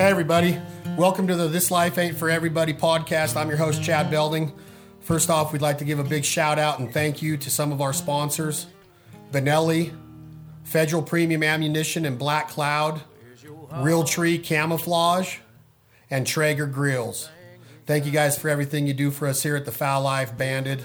Hey, everybody. Welcome to the This Life Ain't For Everybody podcast. I'm your host, Chad Belding. First off, we'd like to give a big shout out and thank you to some of our sponsors Benelli, Federal Premium Ammunition and Black Cloud, Realtree Camouflage, and Traeger Grills. Thank you guys for everything you do for us here at the Fowl Life Banded.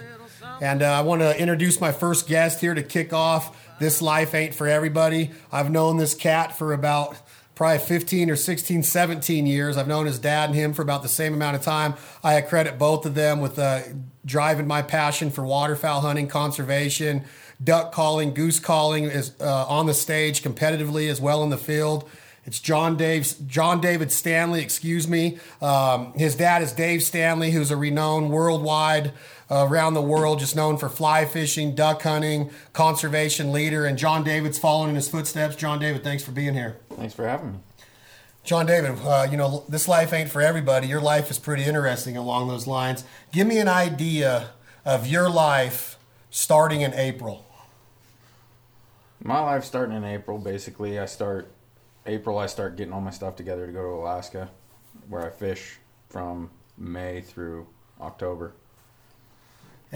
And uh, I want to introduce my first guest here to kick off This Life Ain't For Everybody. I've known this cat for about probably 15 or 16, 17 years. I've known his dad and him for about the same amount of time. I credit both of them with uh, driving my passion for waterfowl hunting, conservation, duck calling, goose calling is uh, on the stage competitively as well in the field. It's John Dave John David Stanley, excuse me. Um, his dad is Dave Stanley, who's a renowned worldwide uh, around the world, just known for fly fishing, duck hunting, conservation leader. And John David's following in his footsteps. John David, thanks for being here. Thanks for having me. John David, uh, you know, this life ain't for everybody. Your life is pretty interesting along those lines. Give me an idea of your life starting in April. My life starting in April, basically, I start April. I start getting all my stuff together to go to Alaska, where I fish from May through October.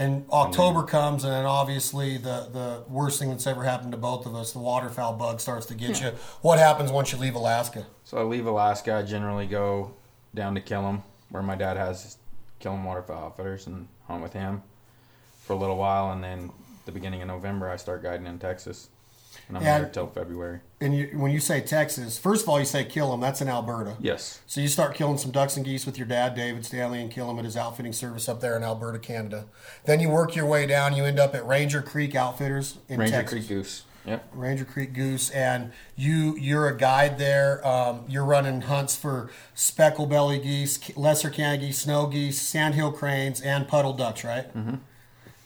And October comes, and then obviously the, the worst thing that's ever happened to both of us, the waterfowl bug starts to get you. What happens once you leave Alaska? So I leave Alaska. I generally go down to Killam, where my dad has Killam Waterfowl Outfitters, and hunt with him for a little while. And then the beginning of November, I start guiding in Texas, and I'm there till February. And you, when you say Texas, first of all, you say Killam. That's in Alberta. Yes. So you start killing some ducks and geese with your dad, David Stanley, and Killam at his outfitting service up there in Alberta, Canada. Then you work your way down. You end up at Ranger Creek Outfitters in Texas. Ranger Texas. Creek Goose. Yep. Ranger Creek Goose, and you you're a guide there. Um, you're running hunts for speckle belly geese, lesser Canada geese, snow geese, sandhill cranes, and puddle ducks, right? Mm-hmm.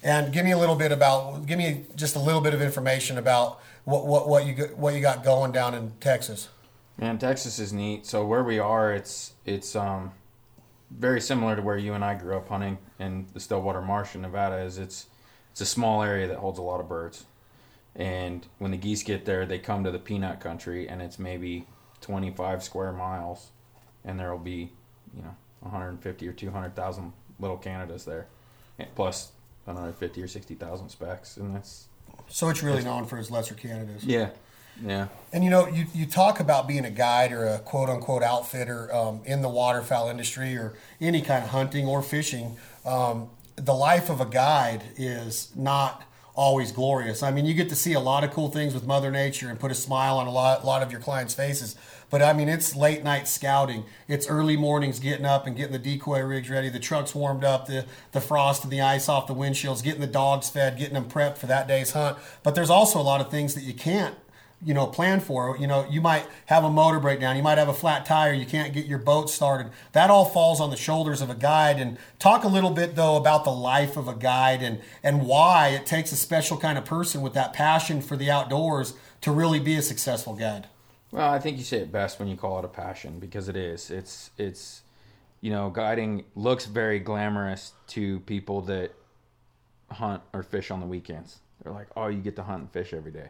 And give me a little bit about, give me just a little bit of information about what what, what you what you got going down in Texas. Man, Texas is neat. So where we are, it's it's um very similar to where you and I grew up hunting in the Stillwater Marsh in Nevada. Is it's it's a small area that holds a lot of birds, and when the geese get there, they come to the peanut country, and it's maybe 25 square miles, and there will be you know 150 or 200,000 little Canadas there, plus another 50 or 60,000 specks, and that's So it's really known for its lesser Canadas. yeah, yeah. And you know, you, you talk about being a guide or a quote unquote outfitter um, in the waterfowl industry or any kind of hunting or fishing. Um, the life of a guide is not always glorious. I mean, you get to see a lot of cool things with Mother Nature and put a smile on a lot, lot of your clients' faces. But I mean, it's late night scouting. It's early mornings getting up and getting the decoy rigs ready, the trucks warmed up, the, the frost and the ice off the windshields, getting the dogs fed, getting them prepped for that day's hunt. But there's also a lot of things that you can't you know plan for. You know you might have a motor breakdown. You might have a flat tire. You can't get your boat started. That all falls on the shoulders of a guide. And talk a little bit though about the life of a guide and and why it takes a special kind of person with that passion for the outdoors to really be a successful guide Well, I think you say it best when you call it a passion because it is. It's it's you know, guiding looks very glamorous to people that hunt or fish on the weekends. They're like, "Oh, you get to hunt and fish every day."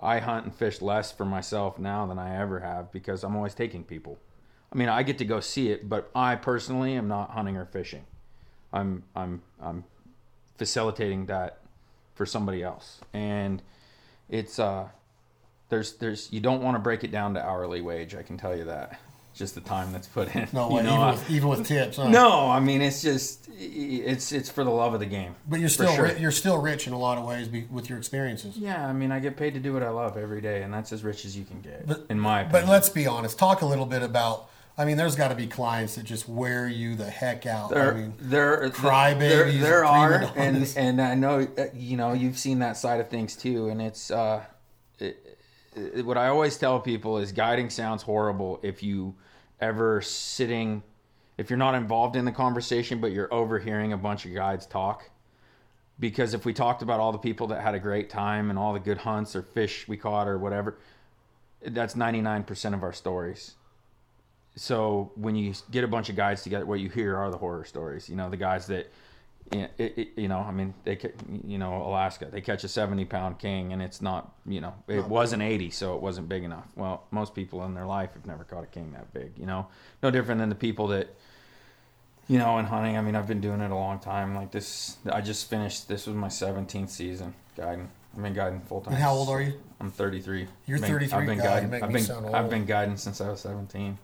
I hunt and fish less for myself now than I ever have because I'm always taking people. I mean, I get to go see it, but I personally am not hunting or fishing. I'm I'm I'm facilitating that for somebody else. And it's uh there's there's you don't want to break it down to hourly wage. I can tell you that. Just the time that's put in. no You way, know, even, I- with, even with tips huh? no, I mean it's just it's it's for the love of the game. but you're still sure. you're still rich in a lot of ways be, with your experiences Yeah, I mean I get paid to do what I love every day, and that's as rich as you can get, But- in my opinion. But let's be honest. Talk a little bit about. I mean, there's got to be clients that just wear you the heck out. there, I mean, there, crybabies there, there are, and and I know uh, you know you've seen that side of things too, and it's uh, Uh, what I always tell people is guiding sounds horrible if you ever sitting, if you're not involved in the conversation, but you're overhearing a bunch of guides talk. Because if we talked about all the people that had a great time and all the good hunts or fish we caught or whatever, that's 99% of our stories so when you get a bunch of guys together, what you hear are the horror stories. You know, the guys that it, it, you know, I mean, they, you know, Alaska, they catch a 70 pound king and it's not, you know, it oh. wasn't 80, so it wasn't big enough. Well, most people in their life have never caught a king that big, you know, no different than the people that, you know, in hunting. I mean, I've been doing it a long time. Like this, I just finished, this was my 17th season guiding. I've been guiding full time. And how old are you? I'm 33. You're I've been- 33? I've been God, guiding. I've been, I've been guiding since I was 17.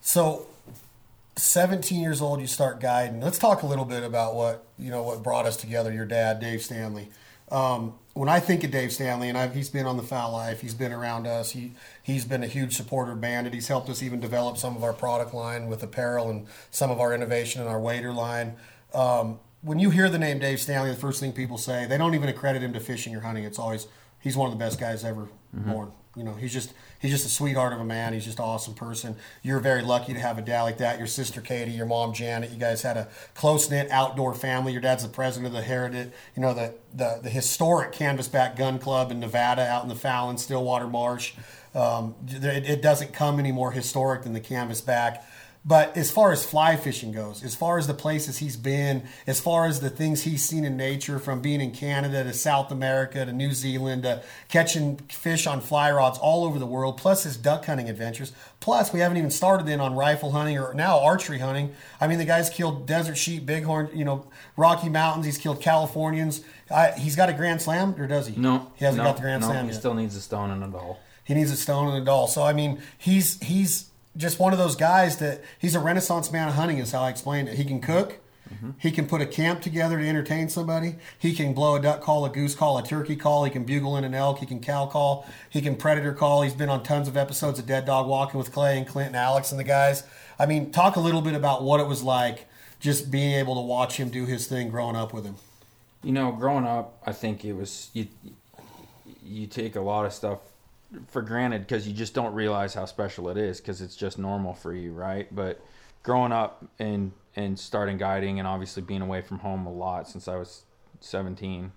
So, 17 years old, you start guiding. Let's talk a little bit about what you know what brought us together. Your dad, Dave Stanley. Um, when I think of Dave Stanley, and I've, he's been on the Fowl Life, he's been around us. He he's been a huge supporter of Banded. He's helped us even develop some of our product line with apparel and some of our innovation in our wader line. Um, when you hear the name Dave Stanley, the first thing people say they don't even accredit him to fishing or hunting. It's always he's one of the best guys ever born. You know, he's just he's just a sweetheart of a man. He's just an awesome person. You're very lucky to have a dad like that. Your sister Katie, your mom Janet. You guys had a close knit outdoor family. Your dad's the president of the Heritage, you know, the the, the historic Canvasback Gun Club in Nevada, out in the Fallon, Stillwater Marsh. Um, it, it doesn't come any more historic than the Canvasback. But as far as fly fishing goes, as far as the places he's been, as far as the things he's seen in nature, from being in Canada to South America to New Zealand to catching fish on fly rods all over the world, plus his duck hunting adventures, plus we haven't even started in on rifle hunting or now archery hunting. I mean, the guy's killed desert sheep, bighorn, you know, Rocky Mountains. He's killed Californians. I, he's got a Grand Slam, or does he? No, he hasn't no, got the Grand no, Slam He yet. still needs a stone and a Dall. He needs a stone and a Dall. So I mean, he's he's just one of those guys that he's a renaissance man of hunting. Is how I explained it. He can cook. Mm-hmm. He can put a camp together to entertain somebody. He can blow a duck call, a goose call, a turkey call. He can bugle in an elk. He can cow call. He can predator call. He's been on tons of episodes of Dead Dog Walking with Clay and Clint and Alex and the guys. I mean, talk a little bit about what it was like just being able to watch him do his thing growing up with him. You know, growing up, I think it was you. You take a lot of stuff for granted because you just don't realize how special it is because it's just normal for you, right? But growing up and and starting guiding and obviously being away from home a lot since I was 17,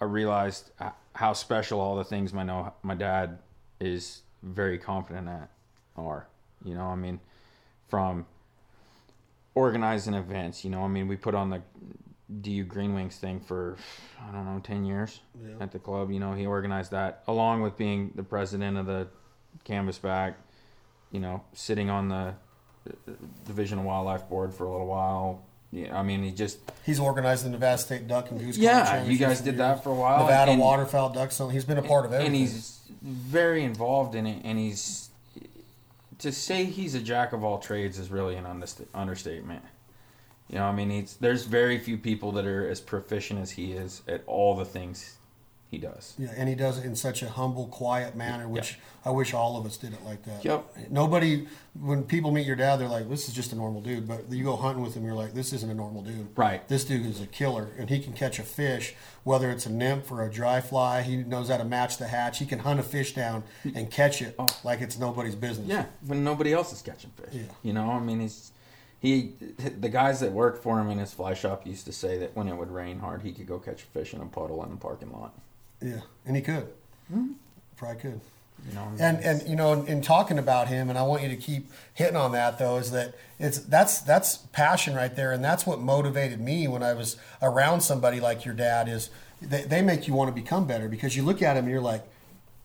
I realized how special all the things my know my dad is very confident at are. You know, I mean, from organizing events. You know, I mean, we put on the DU Green Wings thing for I don't know ten years at the club. You know, he organized that along with being the president of the Canvasback. You know, sitting on the uh, Division of Wildlife Board for a little while. Yeah, I mean, he just He's organized the Nevada State Duck and Goose. Yeah. You guys did years. that for a while. Nevada and- waterfowl duck. So he's been a part of everything. and he's very involved in it and he's to say he's a jack of all trades is really an understatement you know i mean he's there's very few people that are as proficient as he is at all the things he does Yeah, and he does it in such a humble, quiet manner, which I wish all of us did it like that. Yep. Nobody, when people meet your dad, they're like, "This is just a normal dude." But you go hunting with him, you're like, "This isn't a normal dude." Right. This dude is a killer, and he can catch a fish, whether it's a nymph or a dry fly. He knows how to match the hatch. He can hunt a fish down and catch it oh. like it's nobody's business. yeah when nobody else is catching fish Yeah. you know i mean he's he the guys that worked for him in his fly shop used to say that when it would rain hard he could go catch a fish in a puddle in the parking lot Yeah, and he could. Probably could. you know And and you know, in, in talking about him, and I want you to keep hitting on that though, is that it's that's that's passion right there, and that's what motivated me when I was around somebody like your dad. Is they, they make you want to become better because you look at him and you're like,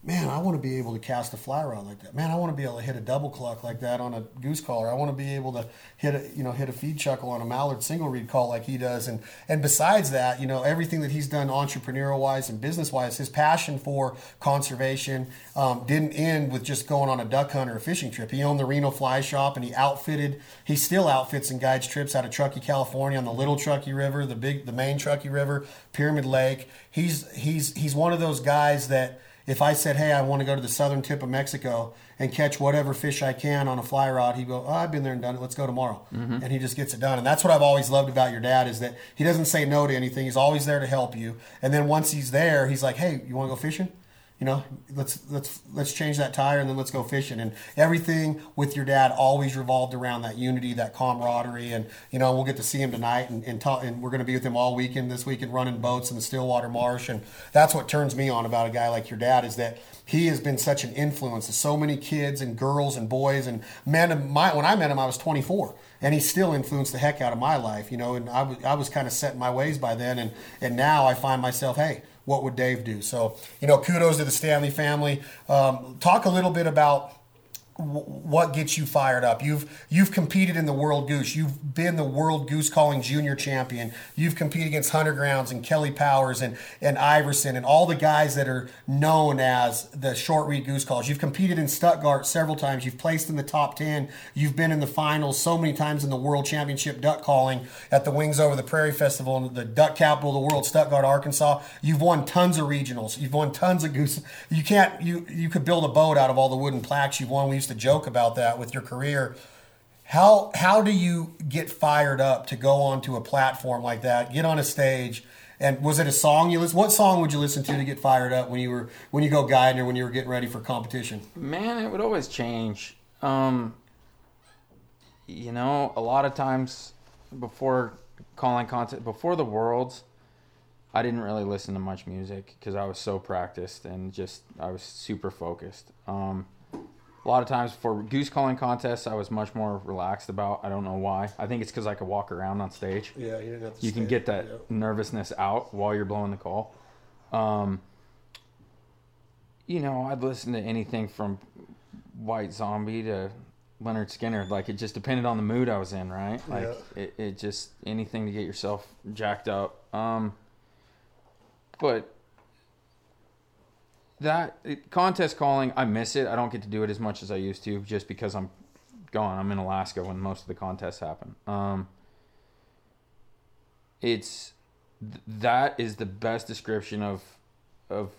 man, I want to be able to cast a fly rod like that. Man, I want to be able to hit a double cluck like that on a goose caller. I want to be able to hit a you know hit a feed chuckle on a mallard single reed call like he does. And and besides that, you know everything that he's done entrepreneurial wise and business wise, his passion for conservation um, didn't end with just going on a duck hunt or a fishing trip. He owned the Reno Fly Shop and he outfitted. He still outfits and guides trips out of Truckee, California, on the Little Truckee River, the big the main Truckee River, Pyramid Lake. He's he's he's one of those guys that if I said, "Hey, I want to go to the southern tip of Mexico and catch whatever fish I can on a fly rod," he'd go, "Oh, I've been there and done it. Let's go tomorrow." Mm-hmm. And he just gets it done. And that's what I've always loved about your dad is that he doesn't say no to anything. He's always there to help you. And then once he's there, he's like, "Hey, you want to go fishing?" You know, let's let's let's change that tire and then let's go fishing. And everything with your dad always revolved around that unity, that camaraderie. And you know, we'll get to see him tonight, and and, talk, and we're going to be with him all weekend this weekend, running boats in the Stillwater Marsh. And that's what turns me on about a guy like your dad is that he has been such an influence to so many kids and girls and boys and men. My, when I met him, I was 24, and he still influenced the heck out of my life, you know. And I I was kind of set in my ways by then, and and now I find myself, hey, what would Dave do? So you know, kudos to the Stanley family. Um, talk a little bit about what gets you fired up? You've you've competed in the World Goose. You've been the World Goose Calling Junior Champion. You've competed against Hunter Grounds and Kelly Powers and and Iverson and all the guys that are known as the short reed goose calls. You've competed in Stuttgart several times. You've placed in the top ten. You've been in the finals so many times in the World Championship duck calling at the Wings Over the Prairie Festival, in the duck capital of the world, Stuttgart, Arkansas. You've won tons of regionals. You've won tons of goose. You can't you you could build a boat out of all the wooden plaques you've won. We used to joke about that with your career. How how do you get fired up to go onto a platform like that, get on a stage, and was it a song you listen? What song would you listen to to get fired up when you were when you go guiding or when you were getting ready for competition? Man, it would always change. Um, you know, a lot of times before calling content before the worlds, I didn't really listen to much music because I was so practiced and just I was super focused. Um, a lot of times for goose calling contests, I was much more relaxed about. I don't know why. I think it's because I could walk around on stage. Yeah, you didn't have to You can get that Yeah. nervousness out while you're blowing the call. Um, you know, I'd listen to anything from White Zombie to Lynyrd Skynyrd. Like it just depended on the mood I was in, right? Like it, it just anything to get yourself jacked up. Um, but that contest calling, I miss it. I don't get to do it as much as I used to, just because I'm gone. I'm in Alaska when most of the contests happen. Um, it's that is the best description of of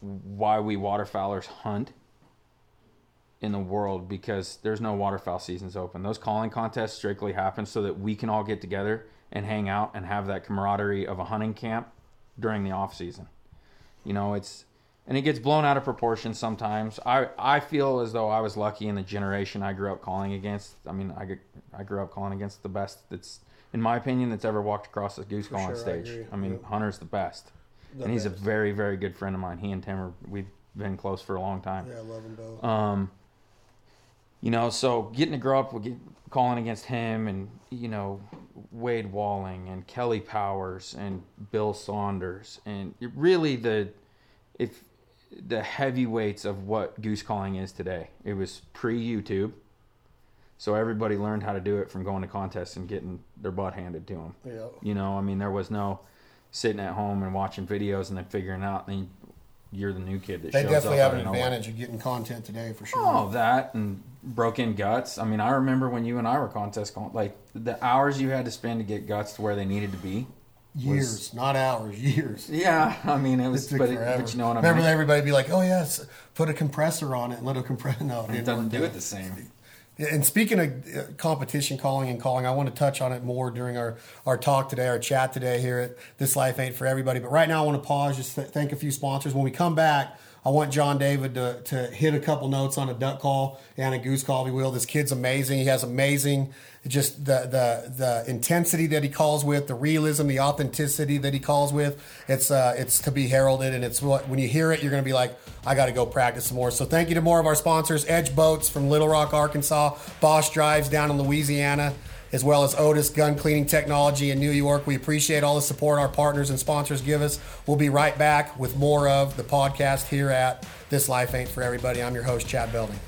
why we waterfowlers hunt in the world because there's no waterfowl seasons open. Those calling contests strictly happen so that we can all get together and hang out and have that camaraderie of a hunting camp during the off season. You know, it's and it gets blown out of proportion sometimes. I I feel as though I was lucky in the generation I grew up calling against. I mean, I I grew up calling against the best that's in my opinion that's ever walked across the goose calling sure, stage. agree. I, mean, Yep. Hunter's the best. The and he's a very very good friend of mine. He and Tim are we've been close for a long time. Yeah, I love them both. Um, you know, so getting to grow up with calling against him and you know Wade Walling and Kelly Powers and Bill Saunders and really the if the heavyweights of what goose calling is today. It was pre YouTube, so everybody learned how to do it from going to contests and getting their butt handed to them. yeah. You know, I mean, there was no sitting at home and watching videos and then figuring out. And you're the new kid that They shows definitely have an advantage of getting content today for sure. Oh, that and broken guts. I mean, I remember when you and I were contest call like the hours you had to spend to get guts to where they needed to be. Years, not hours, years. Yeah, I mean it was, It but, it, but you know what I mean. Remember everybody be like, "Oh yes, put a compressor on it and let it compress." No, It didn't doesn't do it the same. And speaking of uh, competition calling and calling, I want to touch on it more during our, our talk today, our chat today here at This Life Ain't for Everybody. But right now, I want to pause, just th- thank a few sponsors. When we come back, I want John David to, to hit a couple notes on a duck call and a goose call, if you will. This kid's amazing. He has amazing, just the, the, the intensity that he calls with, the realism, the authenticity that he calls with. It's, uh, it's to be heralded, and it's what, when you hear it, you're going to be like, I got to go practice some more. So thank you to more of our sponsors Edge Boats from Little Rock, Arkansas, Bosch Drives down in Louisiana, as well as Otis Gun Cleaning Technology in New York. We appreciate all the support our partners and sponsors give us. We'll be right back with more of the podcast here at This Life Ain't for Everybody. I'm your host, Chad Belding.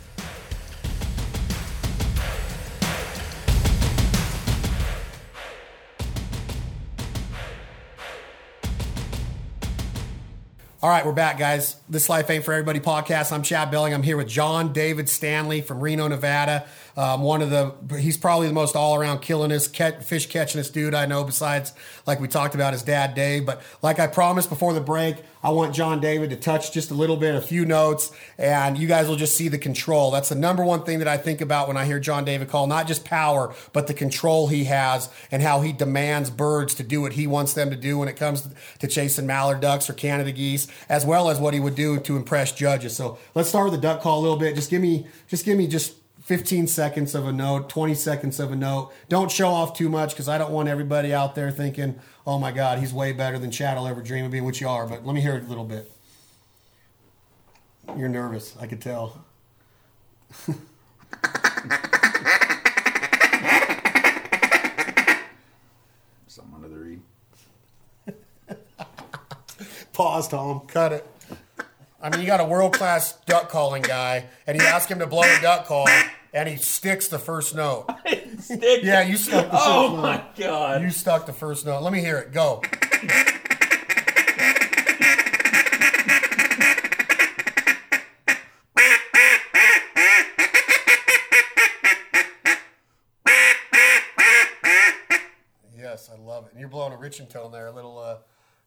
All right, we're back, guys. This Life Ain't for Everybody podcast. I'm Chad Belding. I'm here with John David Stanley from Reno, Nevada. Um, one of the, he's probably the most all around killingest, fish catchingest dude I know, besides, like we talked about, his dad, Dave. But like I promised before the break, I want John David to touch just a little bit, a few notes, and you guys will just see the control. That's the number one thing that I think about when I hear John David call, not just power, but the control he has and how he demands birds to do what he wants them to do when it comes to chasing mallard ducks or Canada geese, as well as what he would do to impress judges. So let's start with the duck call a little bit. Just give me, just give me just 15 seconds of a note, 20 seconds of a note. Don't show off too much because I don't want everybody out there thinking, oh my God, he's way better than Chad will ever dream of being, which you are, but let me hear it a little bit. You're nervous, I could tell. Something under the reed. Pause, Tom. Cut it. I mean, you got a world class duck calling guy, and you ask him to blow a duck call, and he sticks the first note. Stick. Yeah, you stuck the first Oh note. my god. You stuck the first note. Let me hear it. Go. Yes, I love it. And you're blowing a Rich-N-Tone there, a little uh,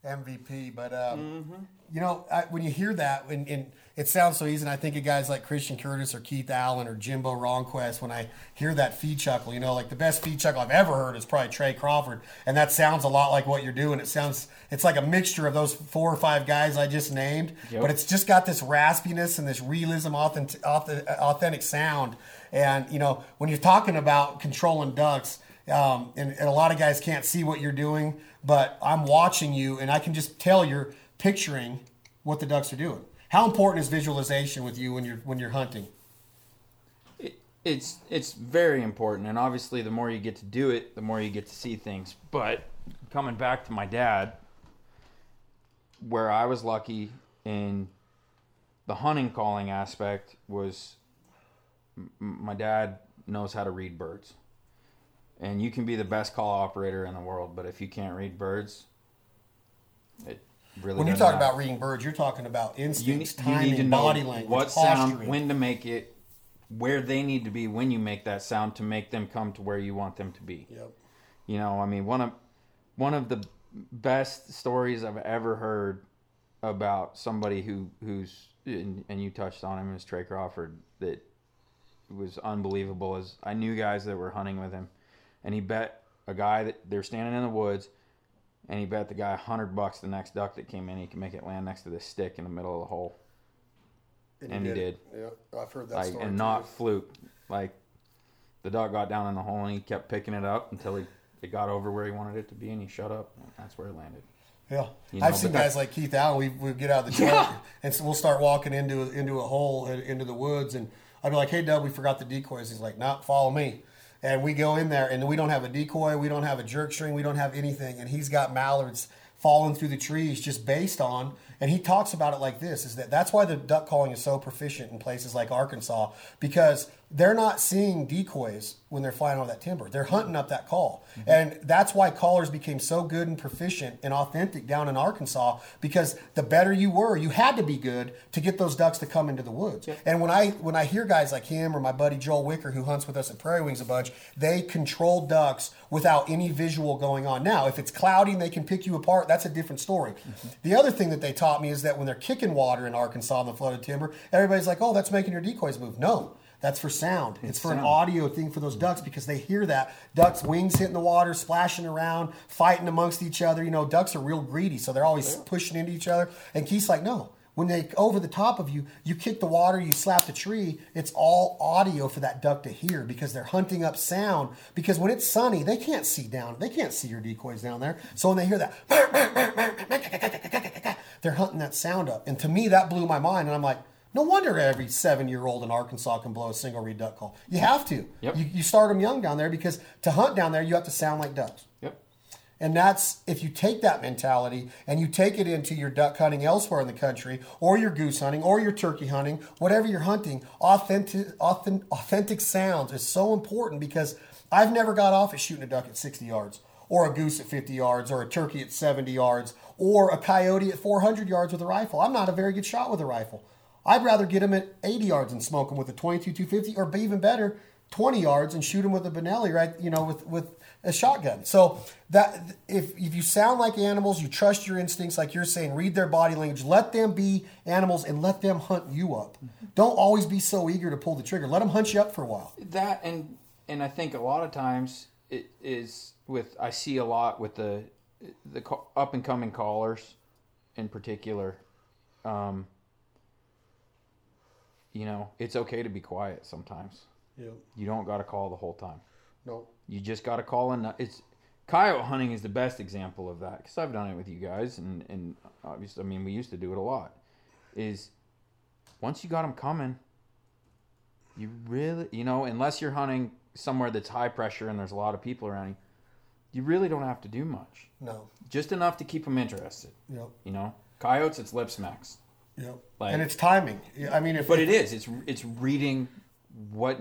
MVP. But um, you know, I, when you hear that, and, and it sounds so easy, and I think of guys like Christian Curtis or Keith Allen or Jimbo Ronquest. When I hear that feed chuckle, you know, like the best feed chuckle I've ever heard is probably Trey Crawford, and that sounds a lot like what you're doing. It sounds, it's like a mixture of those four or five guys I just named, Yep. but it's just got this raspiness and this realism, authentic, authentic sound. And you know, when you're talking about controlling ducks, um, and, and a lot of guys can't see what you're doing, but I'm watching you, and I can just tell you're picturing what the ducks are doing. How important is visualization with you when you're when you're hunting? It- it's it's very important, and obviously, the more you get to do it, the more you get to see things. But coming back to my dad, where I was lucky in the hunting calling aspect was m- my dad knows how to read birds. And you can be the best call operator in the world, but if you can't read birds, it really When you talk matter. about reading birds, you're talking about you, instincts, you timing, need to know body language, what posturing. sound, when to make it, where they need to be when you make that sound to make them come to where you want them to be. Yep. You know, I mean, one of one of the best stories I've ever heard about somebody who who's and, and you touched on him is Trey Crawford that was unbelievable. Is I knew guys that were hunting with him, and he bet a guy that they're standing in the woods, and he bet the guy a hundred bucks the next duck that came in he can make it land next to this stick in the middle of the hole, and he did. Yeah, I've heard that like story. and too. not fluke. Like the duck got down in the hole and he kept picking it up until he it got over where he wanted it to be and he shut up. And that's where it landed. Yeah, You know, I've seen guys like Keith Allen. We we get out of the truck and so we'll start walking into into a hole into the woods, and I'd be like, "Hey, Doug, we forgot the decoys." He's like, "Nah, follow me." And we go in there, and we don't have a decoy, we don't have a jerk string, we don't have anything, and he's got mallards falling through the trees just based on. And he talks about it like this: is that that's why the duck calling is so proficient in places like Arkansas because they're not seeing decoys when they're flying over that timber. They're hunting up that call. And that's why callers became so good and proficient and authentic down in Arkansas because the better you were, you had to be good to get those ducks to come into the woods. And when I when I hear guys like him or my buddy Joel Wicker who hunts with us at Prairie Wings a bunch, they control ducks without any visual going on. Now, if it's cloudy and they can pick you apart, that's a different story. Mm-hmm. The other thing that they taught me is that when they're kicking water in Arkansas on the flooded timber, everybody's like, "Oh, that's making your decoys move." No. That's for sound. It's, for an audio thing for those ducks because they hear that ducks wings hitting the water, splashing around, fighting amongst each other. You know, ducks are real greedy, so they're always pushing into each other. And Keith's like, no. When they over the top of you, you kick the water, you slap the tree. It's all audio for that duck to hear because they're hunting up sound. Because when it's sunny, they can't see down. They can't see your decoys down there. So when they hear that, they're hunting that sound up. And to me, that blew my mind. And I'm like, no wonder every seven year old in Arkansas can blow a single reed duck call. You have to. Yep. You, you start them young down there because to hunt down there, you have to sound like ducks. Yep. And that's if you take that mentality and you take it into your duck hunting elsewhere in the country, or your goose hunting, or your turkey hunting, whatever you're hunting, authentic, authentic, authentic sounds is so important because I've never got off at shooting a duck at 60 yards, or a goose at 50 yards, or a turkey at 70 yards, or a coyote at 400 yards with a rifle. I'm not a very good shot with a rifle. I'd rather get him at 80 yards and smoke him with a 22 250, or even better, 20 yards and shoot him with a Benelli, right? You know, with with a shotgun. So that if if you sound like animals, you trust your instincts, like you're saying, read their body language, let them be animals, and let them hunt you up. Don't always be so eager to pull the trigger. Let them hunt you up for a while. That and and I think a lot of times it is with I see a lot with the the up and coming callers in particular. Um, you know, it's okay to be quiet sometimes. Yeah. You don't got to call the whole time. No. You just got to call in. It's coyote hunting is the best example of that because I've done it with you guys, and and obviously, I mean, we used to do it a lot. Is once you got them coming, you really, you know, unless you're hunting somewhere that's high pressure and there's a lot of people around you, you really don't have to do much. No. Just enough to keep them interested. Yep. You know, Coyotes, it's lip smacks. Yep. Like- and it's timing. I mean, if But it is. It's it's reading what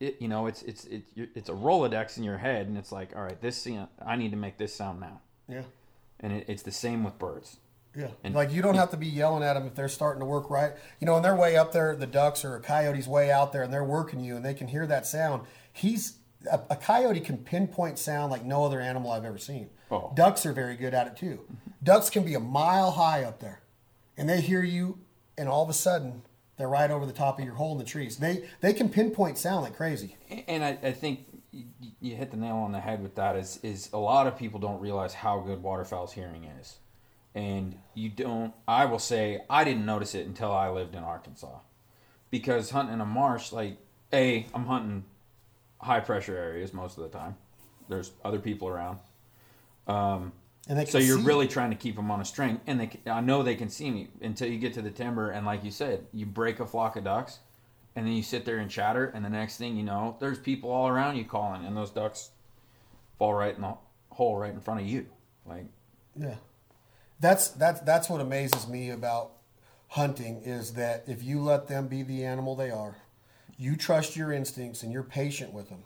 it you know. It's it's it, it's a rolodex in your head, and it's like, all right, this I need to make this sound now. yeah. And it, it's the same with birds. Yeah, And- like you don't have to be yelling at them if they're starting to work right. You know, and they're way up there, the ducks or a coyote's way out there, and they're working you, and they can hear that sound. He's a, a coyote can pinpoint sound like no other animal I've ever seen. Oh. Ducks are very good at it too. Ducks can be a mile high up there, and they hear you, and all of a sudden they're right over the top of your hole in the trees. They they can pinpoint sound like crazy. And I, I think you, hit the nail on the head with that. Is is a lot of people don't realize how good waterfowl's hearing is, and you don't. I will say I didn't notice it until I lived in Arkansas, because hunting in a marsh, like a, I'm hunting high pressure areas most of the time. There's other people around. Um, And they can so you're really trying to keep them on a string, and they, can- I know they can see me until you get to the timber, and like you said, you break a flock of ducks, and then you sit there and chatter, and the next thing you know, there's people all around you calling, and those ducks fall right in the hole right in front of you. Like, Yeah, that's that's that's what amazes me about hunting is that if you let them be the animal they are, you trust your instincts and you're patient with them.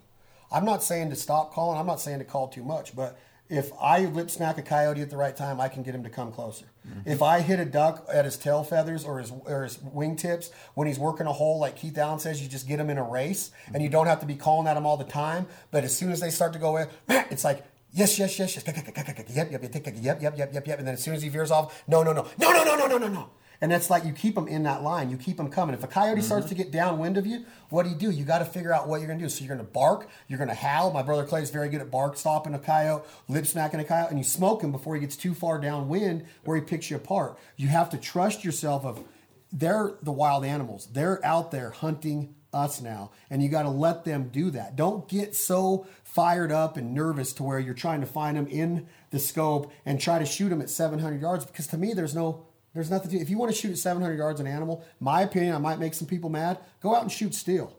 I'm not saying to stop calling. I'm not saying to call too much, but if I lip smack a coyote at the right time, I can get him to come closer. If I hit a duck at his tail feathers or his or his wingtips when he's working a hole, like Keith Allen says, you just get him in a race, and you don't have to be calling at him all the time. But as soon as they start to go in, it's like yes, yes, yes, yes, yep, yep, yep, yep, yep, yep, yep, and then as soon as he veers off, no, no, no, no, no, no, no, no, no, no. And it's like you keep them in that line. You keep them coming. If a coyote starts to mm-hmm. get downwind of you, what do you do? You got to figure out what you're going to do. So you're going to bark. You're going to howl. My brother Clay is very good at bark stopping a coyote, lip smacking a coyote, and you smoke him before he gets too far downwind where he picks you apart. You have to trust yourself. Of they're the wild animals. They're out there hunting us now, and you got to let them do that. Don't get so fired up and nervous to where you're trying to find them in the scope and try to shoot them at 700 yards because to me there's no there's nothing to if you want to shoot at 700 yards an animal my opinion i might make some people mad go out and shoot steel.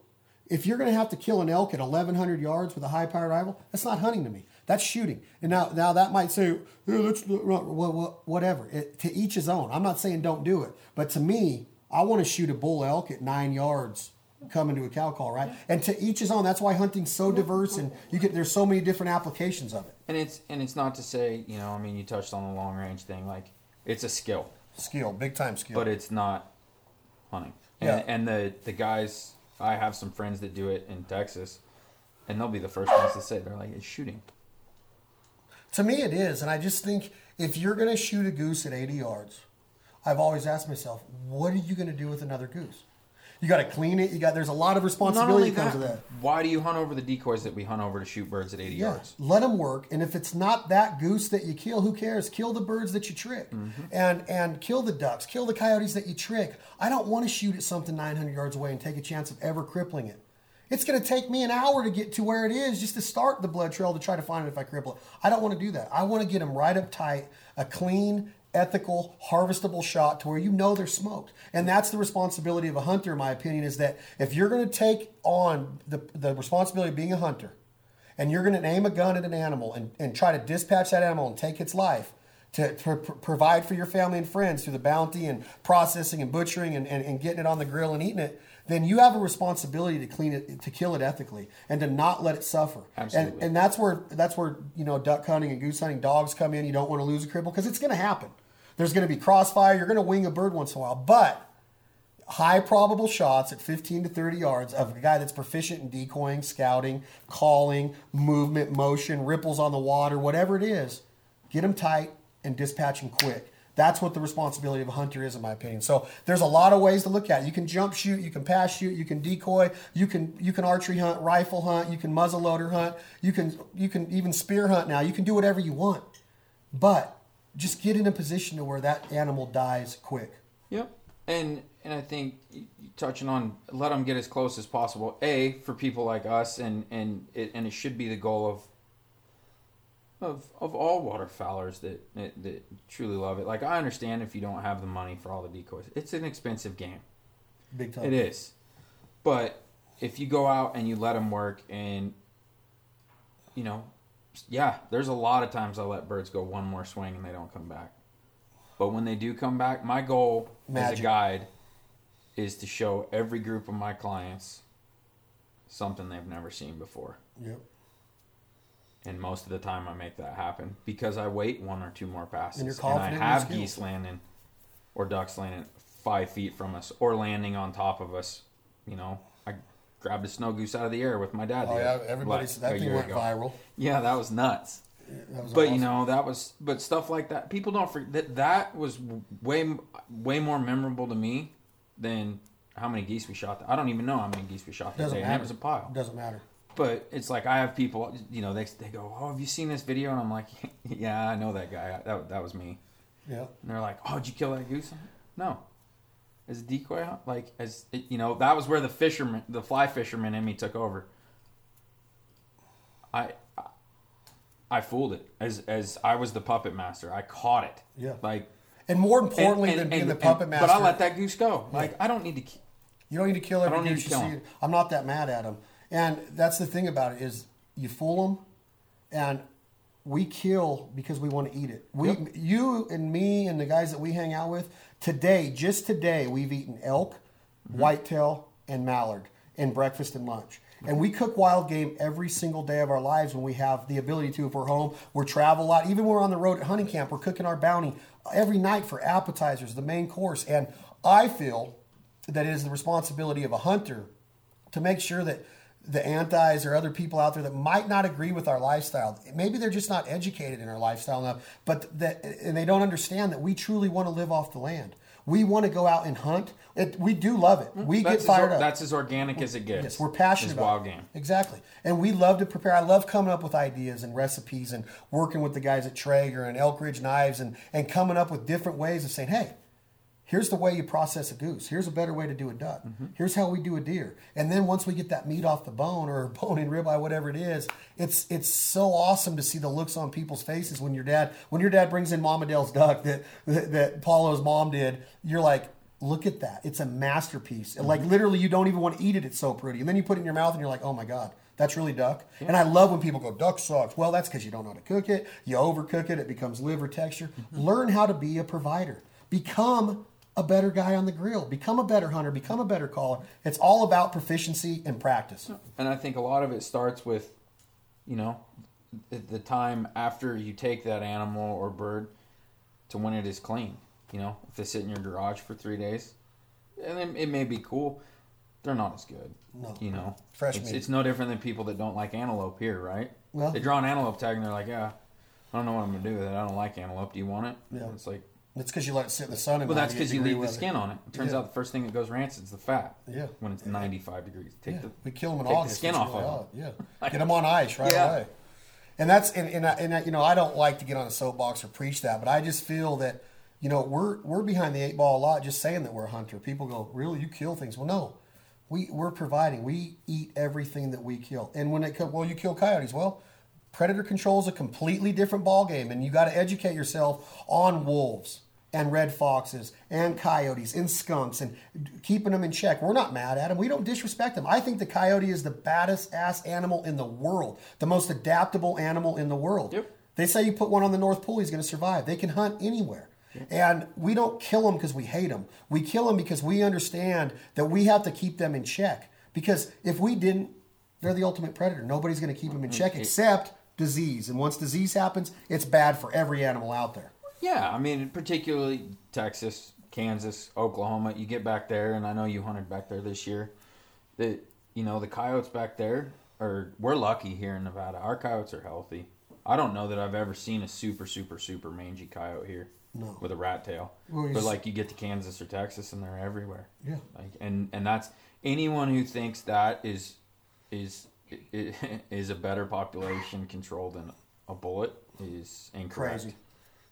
if you're going to have to kill an elk at 1100 yards with a high powered rifle that's not hunting to me that's shooting and now now that might say yeah, that's not, right." well, well, whatever it, to each his own i'm not saying don't do it but to me i want to shoot a bull elk at nine yards coming to a cow call right and to each his own that's why hunting's so diverse and you get there's so many different applications of it and it's and it's not to say, you know, I mean, you touched on the long range thing. Like, it's a skill. Skill big time skill but it's not hunting. And, Yeah. and the the guys, I have some friends that do it in Texas, and they'll be the first ones to say they're like, it's shooting. To me, it is, and I just think if you're going to shoot a goose at 80 yards, I've always asked myself, what are you going to do with another goose? You got to clean it. You got there's a lot of responsibility that comes with that. why do you hunt over the decoys that we hunt over to shoot birds at 80 Yeah, yards? let them work, and if it's not that goose that you kill, who cares? Kill the birds that you trick, Mm-hmm. and and kill the ducks, kill the coyotes that you trick. I don't want to shoot at something 900 yards away and take a chance of ever crippling it. It's going to take me an hour to get to where it is just to start the blood trail to try to find it if I cripple it. I don't want to do that. I want to get them right up tight, a clean, ethical, harvestable shot to where you know they're smoked. And that's the responsibility of a hunter, in my opinion, is that if you're going to take on the, the responsibility of being a hunter, and you're going to aim a gun at an animal and, and try to dispatch that animal and take its life to, to pr- provide for your family and friends through the bounty and processing and butchering and, and, and getting it on the grill and eating it, then you have a responsibility to clean it, to kill it ethically and to not let it suffer. Absolutely. And, and that's where that's where you know duck hunting and goose hunting dogs come in. You don't want to lose a cripple because it's going to happen. There's going to be crossfire. You're going to wing a bird once in a while, but high probable shots at 15 to 30 yards of a guy that's proficient in decoying, scouting, calling, movement, motion, ripples on the water, whatever it is, get him tight and dispatch him quick. That's what the responsibility of a hunter is, in my opinion. So there's a lot of ways to look at it. You can jump shoot, you can pass shoot, you can decoy, you can you can archery hunt, rifle hunt, you can muzzle loader hunt, you can you can even spear hunt now. You can do whatever you want, but just get in a position to where that animal dies quick. Yep. And and I think touching on let them get as close as possible. A for people like us, and and it and it should be the goal of of of all waterfowlers that, that that truly love it. Like I understand if you don't have the money for all the decoys, it's an expensive game. Big time. It is. But if you go out and you let them work and you know, yeah, there's a lot of times I let birds go one more swing and they don't come back. But when they do come back, my goal as a guide is to show every group of my clients something they've never seen before. Yep. And most of the time, I make that happen because I wait one or two more passes, And you're I confident in your have geese landing or ducks landing five feet from us or landing on top of us. You know, I grabbed a snow goose out of the air with my dad. Oh yeah, everybody's like, that thing went ago. viral. Yeah, that was nuts. That was But you know that was, but stuff like that, people don't forget that that was way way more memorable to me than how many geese we shot. I don't even know how many geese we shot that Doesn't day, and matter. it was a pile. doesn't matter. But it's like I have people, you know, they they go, "Oh, have you seen this video?" And I'm like, "Yeah, I know that guy. That that was me." Yeah. And they're like, "Oh, did you kill that goose?" No. As a decoy like as it, you know, that was where the fisherman, the fly fisherman in me took over. I, I, I fooled it as as I was the puppet master. I caught it. Yeah. Like And more importantly and- than being and- the puppet and- master, But I let that goose go. Like I don't need to. You don't need to kill every don't need goose to you kill see. 'em. I'm not that mad at them. And that's the thing about it is you fool them, and we kill because we want to eat it. We, Yep. you and me and the guys that we hang out with today, just today, we've eaten elk, Mm-hmm. whitetail, and mallard in breakfast and lunch. And we cook wild game every single day of our lives when we have the ability to. If we're home, we're travel a lot. Even when we're on the road at hunting camp, we're cooking our bounty every night for appetizers, the main course. And I feel that it is the responsibility of a hunter to make sure that the antis or other people out there that might not agree with our lifestyle, maybe they're just not educated in our lifestyle enough, but that and they don't understand that we truly want to live off the land. We want to go out and hunt. It, we do love it. We That's get fired as, up. That's as organic as it gets. Yes, we're passionate about wild it. game. Exactly. And we love to prepare. I love coming up with ideas and recipes and working with the guys at Traeger and Elk Ridge Knives and, and coming up with different ways of saying, hey, here's the way you process a goose. Here's a better way to do a duck. Mm-hmm. Here's how we do a deer. And then once we get that meat off the bone or bone and ribeye, whatever it is, it's it's so awesome to see the looks on people's faces when your dad when your dad brings in Mama Dale's duck that that, that Paulo's mom did. You're like, look at that. It's a masterpiece. And Mm-hmm. Like literally, you don't even want to eat it. It's so pretty. And then you put it in your mouth and you're like, oh my god. That's really duck. And I love when people go, duck sucks. Well, that's because you don't know how to cook it. You overcook it, it becomes liver texture. Mm-hmm. Learn how to be a provider. Become a better guy on the grill. Become a better hunter. Become a better caller. It's all about proficiency and practice. And I think a lot of it starts with, you know, the, time after you take that animal or bird to when it is clean. You know, if they sit in your garage for three days, and it may be cool, they're not as good. No. You know, Fresh it's, meat. it's no different than people that don't like antelope here, right? Well- they draw an antelope tag and they're like, yeah, I don't know what I'm gonna do with it. I don't like antelope. Do you want it? Yeah. It's like, It's because you let it sit in the sun. And well, that's because you leave the weather. skin on it. It turns Yeah. out the first thing that goes rancid is the fat. Yeah. When it's 95 degrees, take Yeah, the we kill them in take the skin off really of odd. Yeah, get them on ice right Yeah. away. And that's and, and, I- and I- you know I don't like to get on a soapbox or preach that, but I just feel that you know we're we're behind the eight ball a lot just saying that we're a hunter. People go, really, you kill things? Well, no, we we're providing. We eat everything that we kill. And when it comes, well, you kill coyotes. Well, predator control is a completely different ball game, and you got to educate yourself on wolves and red foxes and coyotes and skunks and keeping them in check. We're not mad at them. We don't disrespect them. I think the coyote is the baddest ass animal in the world, the most adaptable animal in the world. Yep. They say you put one on the North Pole, he's going to survive. They can hunt anywhere. And we don't kill them because we hate them. We kill them because we understand that we have to keep them in check. Because if we didn't, they're the ultimate predator. Nobody's going to keep them in mm-hmm. check except disease. And once disease happens, it's bad for every animal out there. Yeah, I mean, particularly Texas, Kansas, Oklahoma. You get back there, and I know you hunted back there this year. That you know the coyotes back there or We're lucky here in Nevada. Our coyotes are healthy. I don't know that I've ever seen a super, super, super mangy coyote here No. with a rat tail. Well, but like you get to Kansas or Texas, and they're everywhere. Yeah. Like and and that's anyone who thinks that is is is a better population control than a bullet is incorrect. Crazy.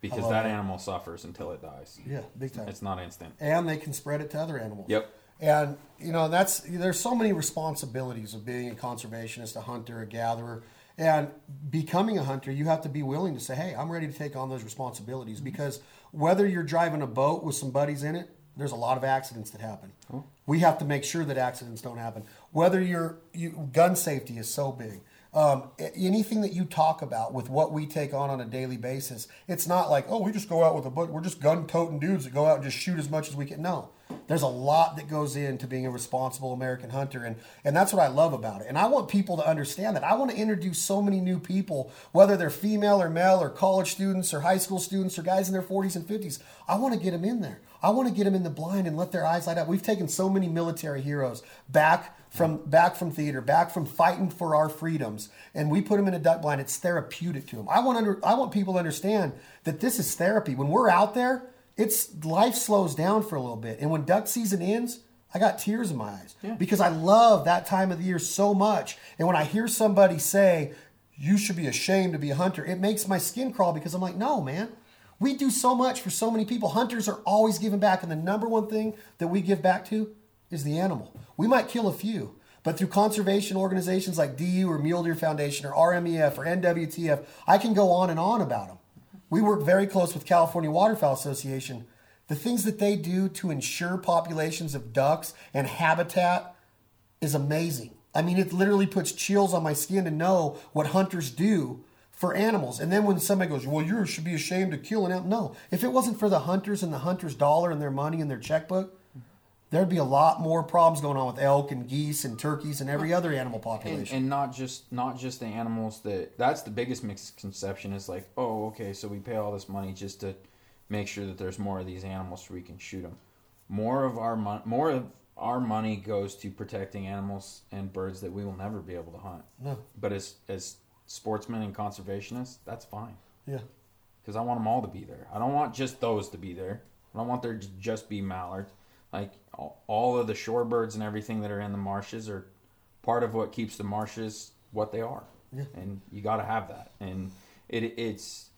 Because that that. animal suffers until it dies. Yeah, big time. It's not instant. and they can spread it to other animals. Yep. And you know that's there's so many responsibilities of being a conservationist, a hunter, a gatherer, and becoming a hunter. You have to be willing to say, "Hey, I'm ready to take on those responsibilities." Mm-hmm. Because whether you're driving a boat with some buddies in it, there's a lot of accidents that happen. Oh. We have to make sure that accidents don't happen. Whether you're you, gun safety is so big. um, anything that you talk about with what we take on on a daily basis, it's not like, oh, we just go out with a bunch, we're just gun toting dudes that go out and just shoot as much as we can. No, there's a lot that goes into being a responsible American hunter, and and that's what I love about it. And I want people to understand that. I want to introduce so many new people, whether they're female or male, or college students, or high school students, or guys in their 40s and 50s. I want to get them in there. I want to get them in the blind and let their eyes light up. We've taken so many military heroes back from back from theater, back from fighting for our freedoms, and we put them in a duck blind. It's therapeutic to them. I want under, I want people to understand that this is therapy. When we're out there, it's life slows down for a little bit, and when duck season ends, I got tears in my eyes because I love that time of the year so much. And when I hear somebody say, "You should be ashamed to be a hunter," it makes my skin crawl because I'm like, "No, man." We do so much for so many people. Hunters are always giving back, and the number one thing that we give back to is the animal. We might kill a few, but through conservation organizations like DU or Mule Deer Foundation or RMEF or NWTF, I can go on and on about them. We work very close with California Waterfowl Association. The things that they do to ensure populations of ducks and habitat is amazing. I mean, it literally puts chills on my skin to know what hunters do for animals. And then when somebody goes, "Well, you should be ashamed to kill an animal," no. If it wasn't for the hunters and the hunters' dollar and their money and their checkbook, there'd be a lot more problems going on with elk and geese and turkeys and every other animal and, population. and not just not just the animals that that's the biggest misconception is like oh okay so we pay all this money just to make sure that there's more of these animals so we can shoot them more of our mon- more of our money goes to protecting animals and birds that we will never be able to hunt no, but as as sportsmen and conservationists that's fine yeah, because I want them all to be there. I don't want just those to be there. I don't want there to just be mallards. Like all, of the shorebirds and everything that are in the marshes are part of what keeps the marshes what they are. Yeah. And you got to have that. And it it's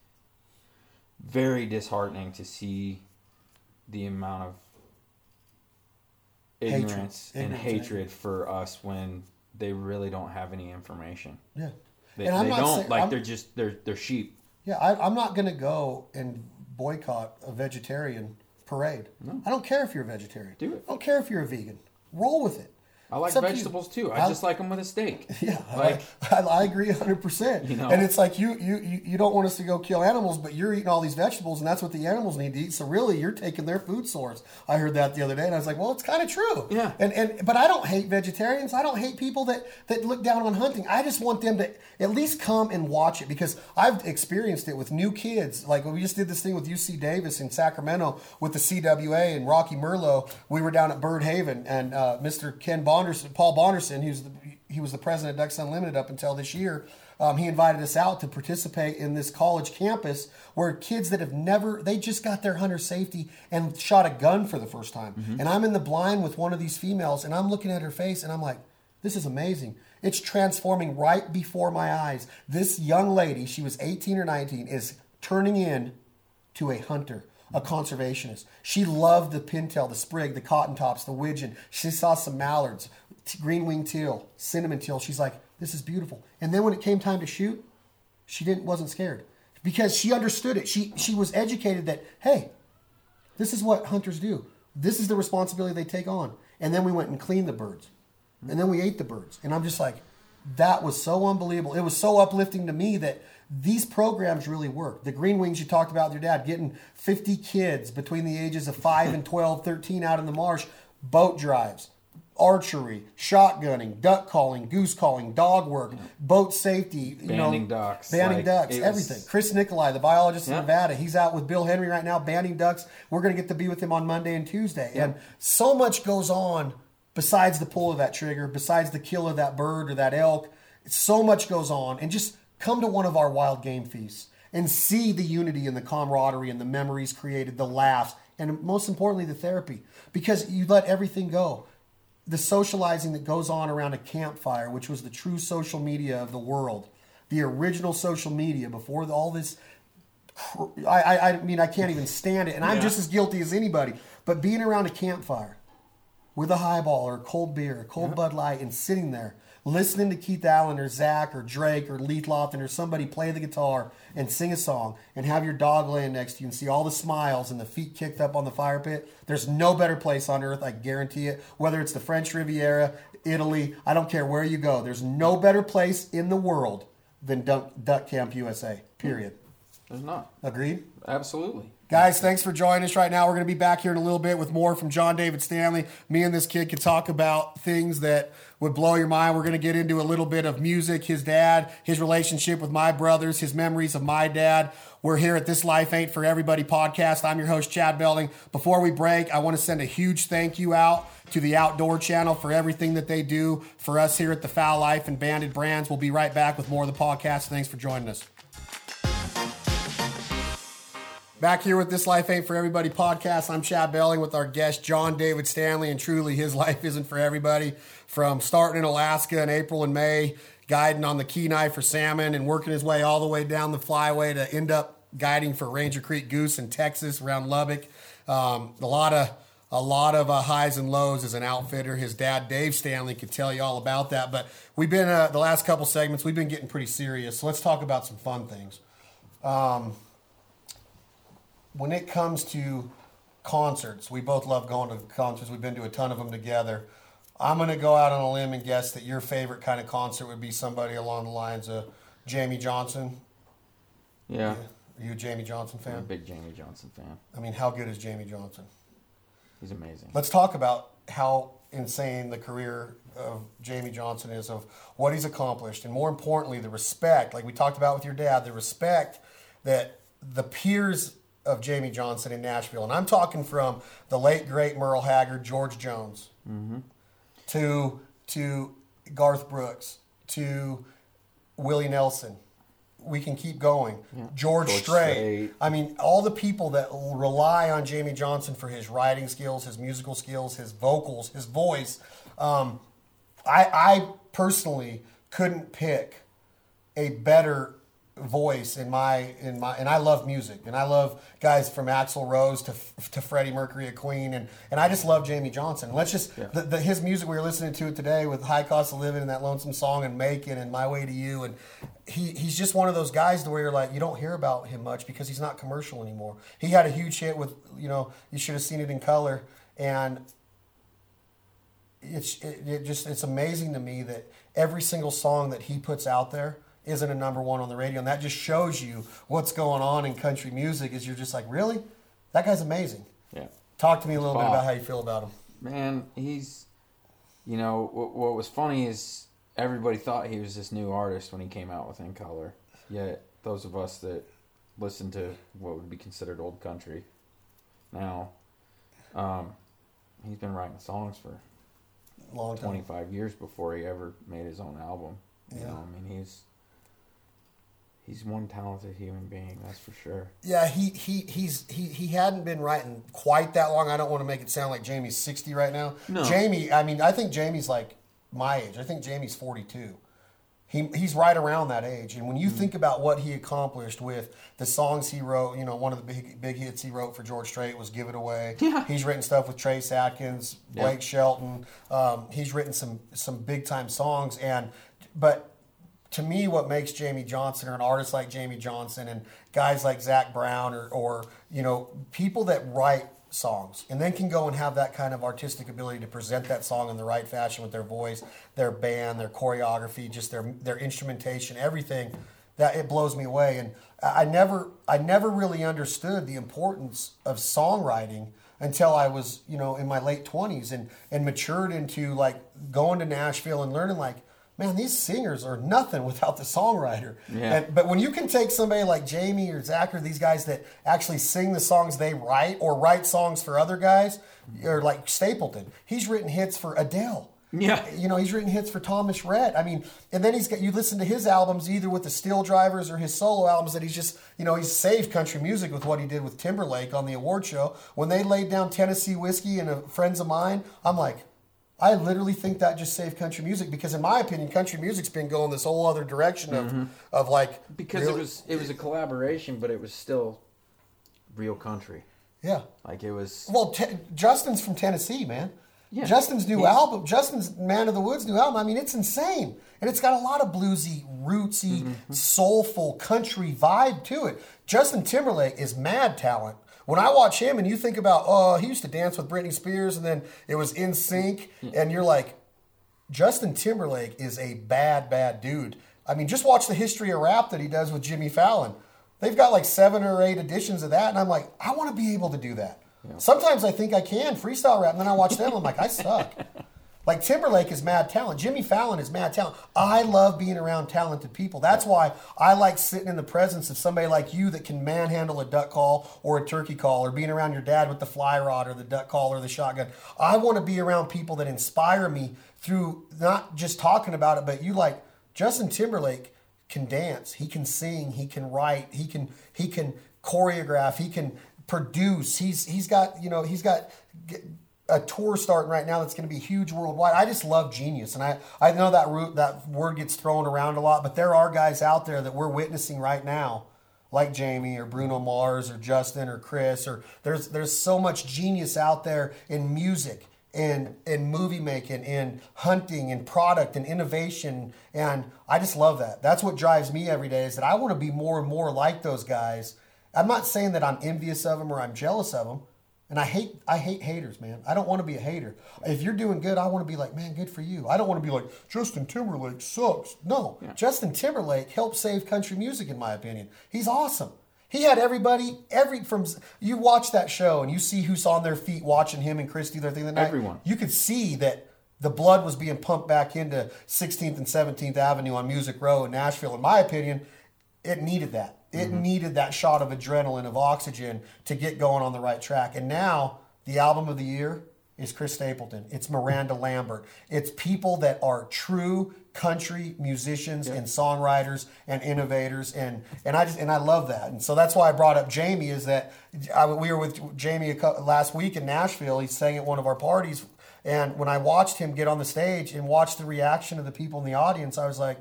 very disheartening to see the amount of ignorance and hatred for us when they really don't have any information. yeah. They, And I'm they not don't saying- like I'm- they're just they're they're sheep. Yeah, I, I'm not going to go and boycott a vegetarian parade. No. I don't care if you're a vegetarian. Do it. I don't care if you're a vegan. Roll with it. I like up to you. vegetables too. I I- just like them with a steak. Yeah, Like I, I agree 100%. You know? And it's like you, you you you don't want us to go kill animals, but you're eating all these vegetables, and that's what the animals need to eat. So really, you're taking their food source. I heard that the other day, and I was like, well, it's kind of true. Yeah. And and but I don't hate vegetarians. I don't hate people that that look down on hunting. I just want them to at least come and watch it because I've experienced it with new kids. Like we just did this thing with UC Davis in Sacramento with the CWA and Rocky Merlo. We were down at Bird Haven, and uh, Mr. Ken Bonderson, Paul Bonderson, who's the, he was the president of Ducks Unlimited up until this year. Um, he invited us out to participate in this college campus where kids that have never, they just got their hunter safety and shot a gun for the first time. And I'm in the blind with one of these females and I'm looking at her face and I'm like, this is amazing. It's transforming right before my eyes. This young lady, she was 18 or 19, is turning in to a hunter, a conservationist. She loved the pintail, the sprig, the cotton tops, the widgeon. She saw some mallards, green wing teal, cinnamon teal. She's like, this is beautiful. And then when it came time to shoot, she didn't wasn't scared because she understood it. She she was educated that hey, this is what hunters do. This is the responsibility they take on. And then we went and cleaned the birds. And then we ate the birds. And I'm just like, that was so unbelievable. It was so uplifting to me that these programs really work. The Green Wings you talked about with your dad, getting 50 kids between the ages of 5 and 12, 13 out in the marsh, boat drives, archery, shotgunning, duck calling, goose calling, dog work, boat safety, you Banding know, ducks, banding like, ducks, it was- everything. Chris Nicolai, the biologist in Nevada, he's out with Bill Henry right now banding ducks. We're going to get to be with him on Monday and Tuesday. And so much goes on besides the pull of that trigger, besides the kill of that bird or that elk. So much goes on. And just come to one of our wild game feasts and see the unity and the camaraderie and the memories created, the laughs, and most importantly, the therapy. Because you let everything go the socializing that goes on around a campfire, which was the true social media of the world, the original social media before all this. I, I, I mean, I can't even stand it, and I'm Yeah. just as guilty as anybody. But being around a campfire with a highball or a cold beer, a cold Bud Light, and sitting there listening to Keith Allen or Zach or Drake or Leith Lofton or somebody play the guitar and sing a song and have your dog laying next to you and see all the smiles and the feet kicked up on the fire pit, there's no better place on earth, I guarantee it. Whether it's the French Riviera, Italy, I don't care where you go. There's no better place in the world than Duck, Duck Camp USA, period. There's not. Agreed? Absolutely. Guys, thanks for joining us right now. We're going to be back here in a little bit with more from John David Stanley. Me and this kid can talk about things that would blow your mind. We're going to get into a little bit of music, his dad, his relationship with my brothers, his memories of my dad. We're here at This Life Ain't For Everybody podcast. I'm your host, Chad Belding. Before we break, I want to send a huge thank you out to the Outdoor Channel for everything that they do for us here at the Fowl Life and Banded Brands. We'll be right back with more of the podcast. Thanks for joining us. Back here with This Life Ain't For Everybody podcast. I'm Chad Belding with our guest, John David Stanley, and truly his life isn't for everybody. From starting in Alaska in April and May, guiding on the Kenai for salmon, and working his way all the way down the flyway to end up guiding for Ranger Creek goose in Texas around Lubbock. Um, a lot of a lot of uh, highs and lows as an outfitter. His dad, Dave Stanley, could tell you all about that. But we've been uh, the last couple segments. We've been getting pretty serious. So let's talk about some fun things. Um, when it comes to concerts, we both love going to concerts. We've been to a ton of them together. I'm going to go out on a limb and guess that your favorite kind of concert would be somebody along the lines of Jamey Johnson. Yeah. Are you a Jamey Johnson fan? I'm a fan? big Jamey Johnson fan. I mean, how good is Jamey Johnson? He's amazing. Let's talk about how insane the career of Jamey Johnson is, of what he's accomplished, and more importantly, the respect, like we talked about with your dad, the respect that the peers of Jamey Johnson in Nashville, and I'm talking from the late great Merle Haggard, George Jones, to to Garth Brooks, to Willie Nelson. We can keep going. George, George Strait. Strait. I mean, all the people that rely on Jamey Johnson for his writing skills, his musical skills, his vocals, his voice. Um, I, I personally couldn't pick a better voice in my in my and I love music and I love guys from Axl Rose to to Freddie Mercury at Queen and and I just love Jamey Johnson. Let's just the, the, his music we were listening to it today with High Cost of Living and that Lonesome Song and Macon and My Way to You and he he's just one of those guys to where you're like you don't hear about him much because he's not commercial anymore. He had a huge hit with you know you should have seen it in color and it's it, it just it's amazing to me that every single song that he puts out there isn't a number one on the radio and that just shows you what's going on in country music is you're just like really that guy's amazing Yeah. talk to me a little bit about how you feel about him Man, he's, you know, what, what was funny is everybody thought he was this new artist when he came out with In Color. Yet those of us that listen to what would be considered old country now, um, he's been writing songs for long time 25 years before he ever made his own album. You Yeah. know, I mean, he's he's one talented human being, that's for sure. yeah he he he's he he hadn't been writing quite that long i don't want to make it sound like jamey's 60 right now No. jamey i mean i think jamey's like my age i think jamie's 42 he, he's right around that age. And when you think about what he accomplished with the songs he wrote, you know, one of the big big hits he wrote for George Strait was "Give It Away." Yeah. He's written stuff with Trace Atkins, Yeah. Blake Shelton. Um, he's written some some big time songs. And but to me, what makes Jamey Johnson or an artist like Jamey Johnson and guys like Zac Brown or, or you know people that write songs and then can go and have that kind of artistic ability to present that song in the right fashion with their voice, their band, their choreography, just their their instrumentation, everything. That it blows me away, and I never I never really understood the importance of songwriting until I was you know in my late twenties and and matured into like going to Nashville and learning like man, these singers are nothing without the songwriter. Yeah. And, but when you can take somebody like Jamey or Zac or these guys that actually sing the songs they write or write songs for other guys, or like Stapleton, he's written hits for Adele. Yeah. You know, he's written hits for Thomas Rhett. I mean, and then he's got you listen to his albums either with the Steel Drivers or his solo albums that he's just, you know, he's saved country music with what he did with Timberlake on the award show. When they laid down Tennessee whiskey and a friends of mine, I'm like, I literally think that just saved country music because, in my opinion, country music's been going this whole other direction of, of like Because really- it was it was a collaboration, but it was still real country. yeah. Like it was Well, te- Justin's from Tennessee, man. Yeah. Justin's new He's- album, Justin's Man of the Woods new album. I mean, it's insane, and it's got a lot of bluesy, rootsy, Mm-hmm. soulful country vibe to it. Justin Timberlake is mad talent. When I watch him, and you think about, oh, he used to dance with Britney Spears, and then it was NSYNC, and you're like, Justin Timberlake is a bad, bad dude. I mean, just watch the history of rap that he does with Jimmy Fallon. They've got like seven or eight editions of that, and I'm like, I want to be able to do that. Sometimes I think I can freestyle rap, and then I watch them, I'm like, I suck. Like Timberlake is mad talent. Jimmy Fallon is mad talent. I love being around talented people. That's why I like sitting in the presence of somebody like you that can manhandle a duck call or a turkey call or being around your dad with the fly rod or the duck call or the shotgun. I want to be around people that inspire me through not just talking about it, but you like Justin Timberlake can dance, he can sing, he can write, he can he can choreograph, he can produce. He's he's got, you know, he's got a tour starting right now that's going to be huge worldwide. I just love genius, and I I know that root that word gets thrown around a lot, but there are guys out there that we're witnessing right now, like Jamey or Bruno Mars or Justin or Chris, or there's there's so much genius out there in music and in movie making and hunting and product and innovation, and I just love that. That's what drives me every day is that I want to be more and more like those guys. I'm not saying that I'm envious of them or I'm jealous of them. And I hate I hate haters, man. I don't want to be a hater. If you're doing good, I want to be like, man, good for you. I don't want to be like Justin Timberlake sucks. No, Justin Timberlake helped save country music, in my opinion. He's awesome. He had everybody, every from you watch that show and you see who's on their feet watching him and Chris do their thing that night. Everyone. You could see that the blood was being pumped back into 16th and 17th Avenue on Music Row in Nashville. In my opinion, it needed that. It mm-hmm. needed that shot of adrenaline, of oxygen to get going on the right track. And now the album of the year is Chris Stapleton. It's Miranda Lambert. It's people that are true country musicians and songwriters and innovators and and I just and I love that. And so that's why I brought up Jamey is that I, we were with Jamey last week in Nashville. He sang at one of our parties and when I watched him get on the stage and watch the reaction of the people in the audience, I was like,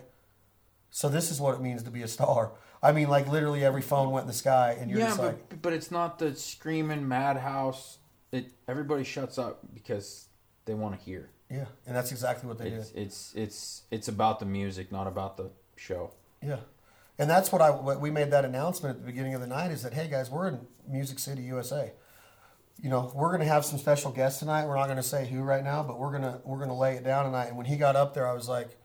so this is what it means to be a star. I mean, like literally every phone went in the sky, and you're yeah, just but like, but it's not the screaming madhouse. It everybody shuts up because they want to hear. yeah, and that's exactly what they It's did. it's it's it's about the music, not about the show. Yeah, and that's what I what we made that announcement at the beginning of the night is that hey guys, we're in Music City, USA. You know, we're gonna have some special guests tonight. We're not gonna say who right now, but we're gonna we're gonna lay it down tonight. And when he got up there, I was like,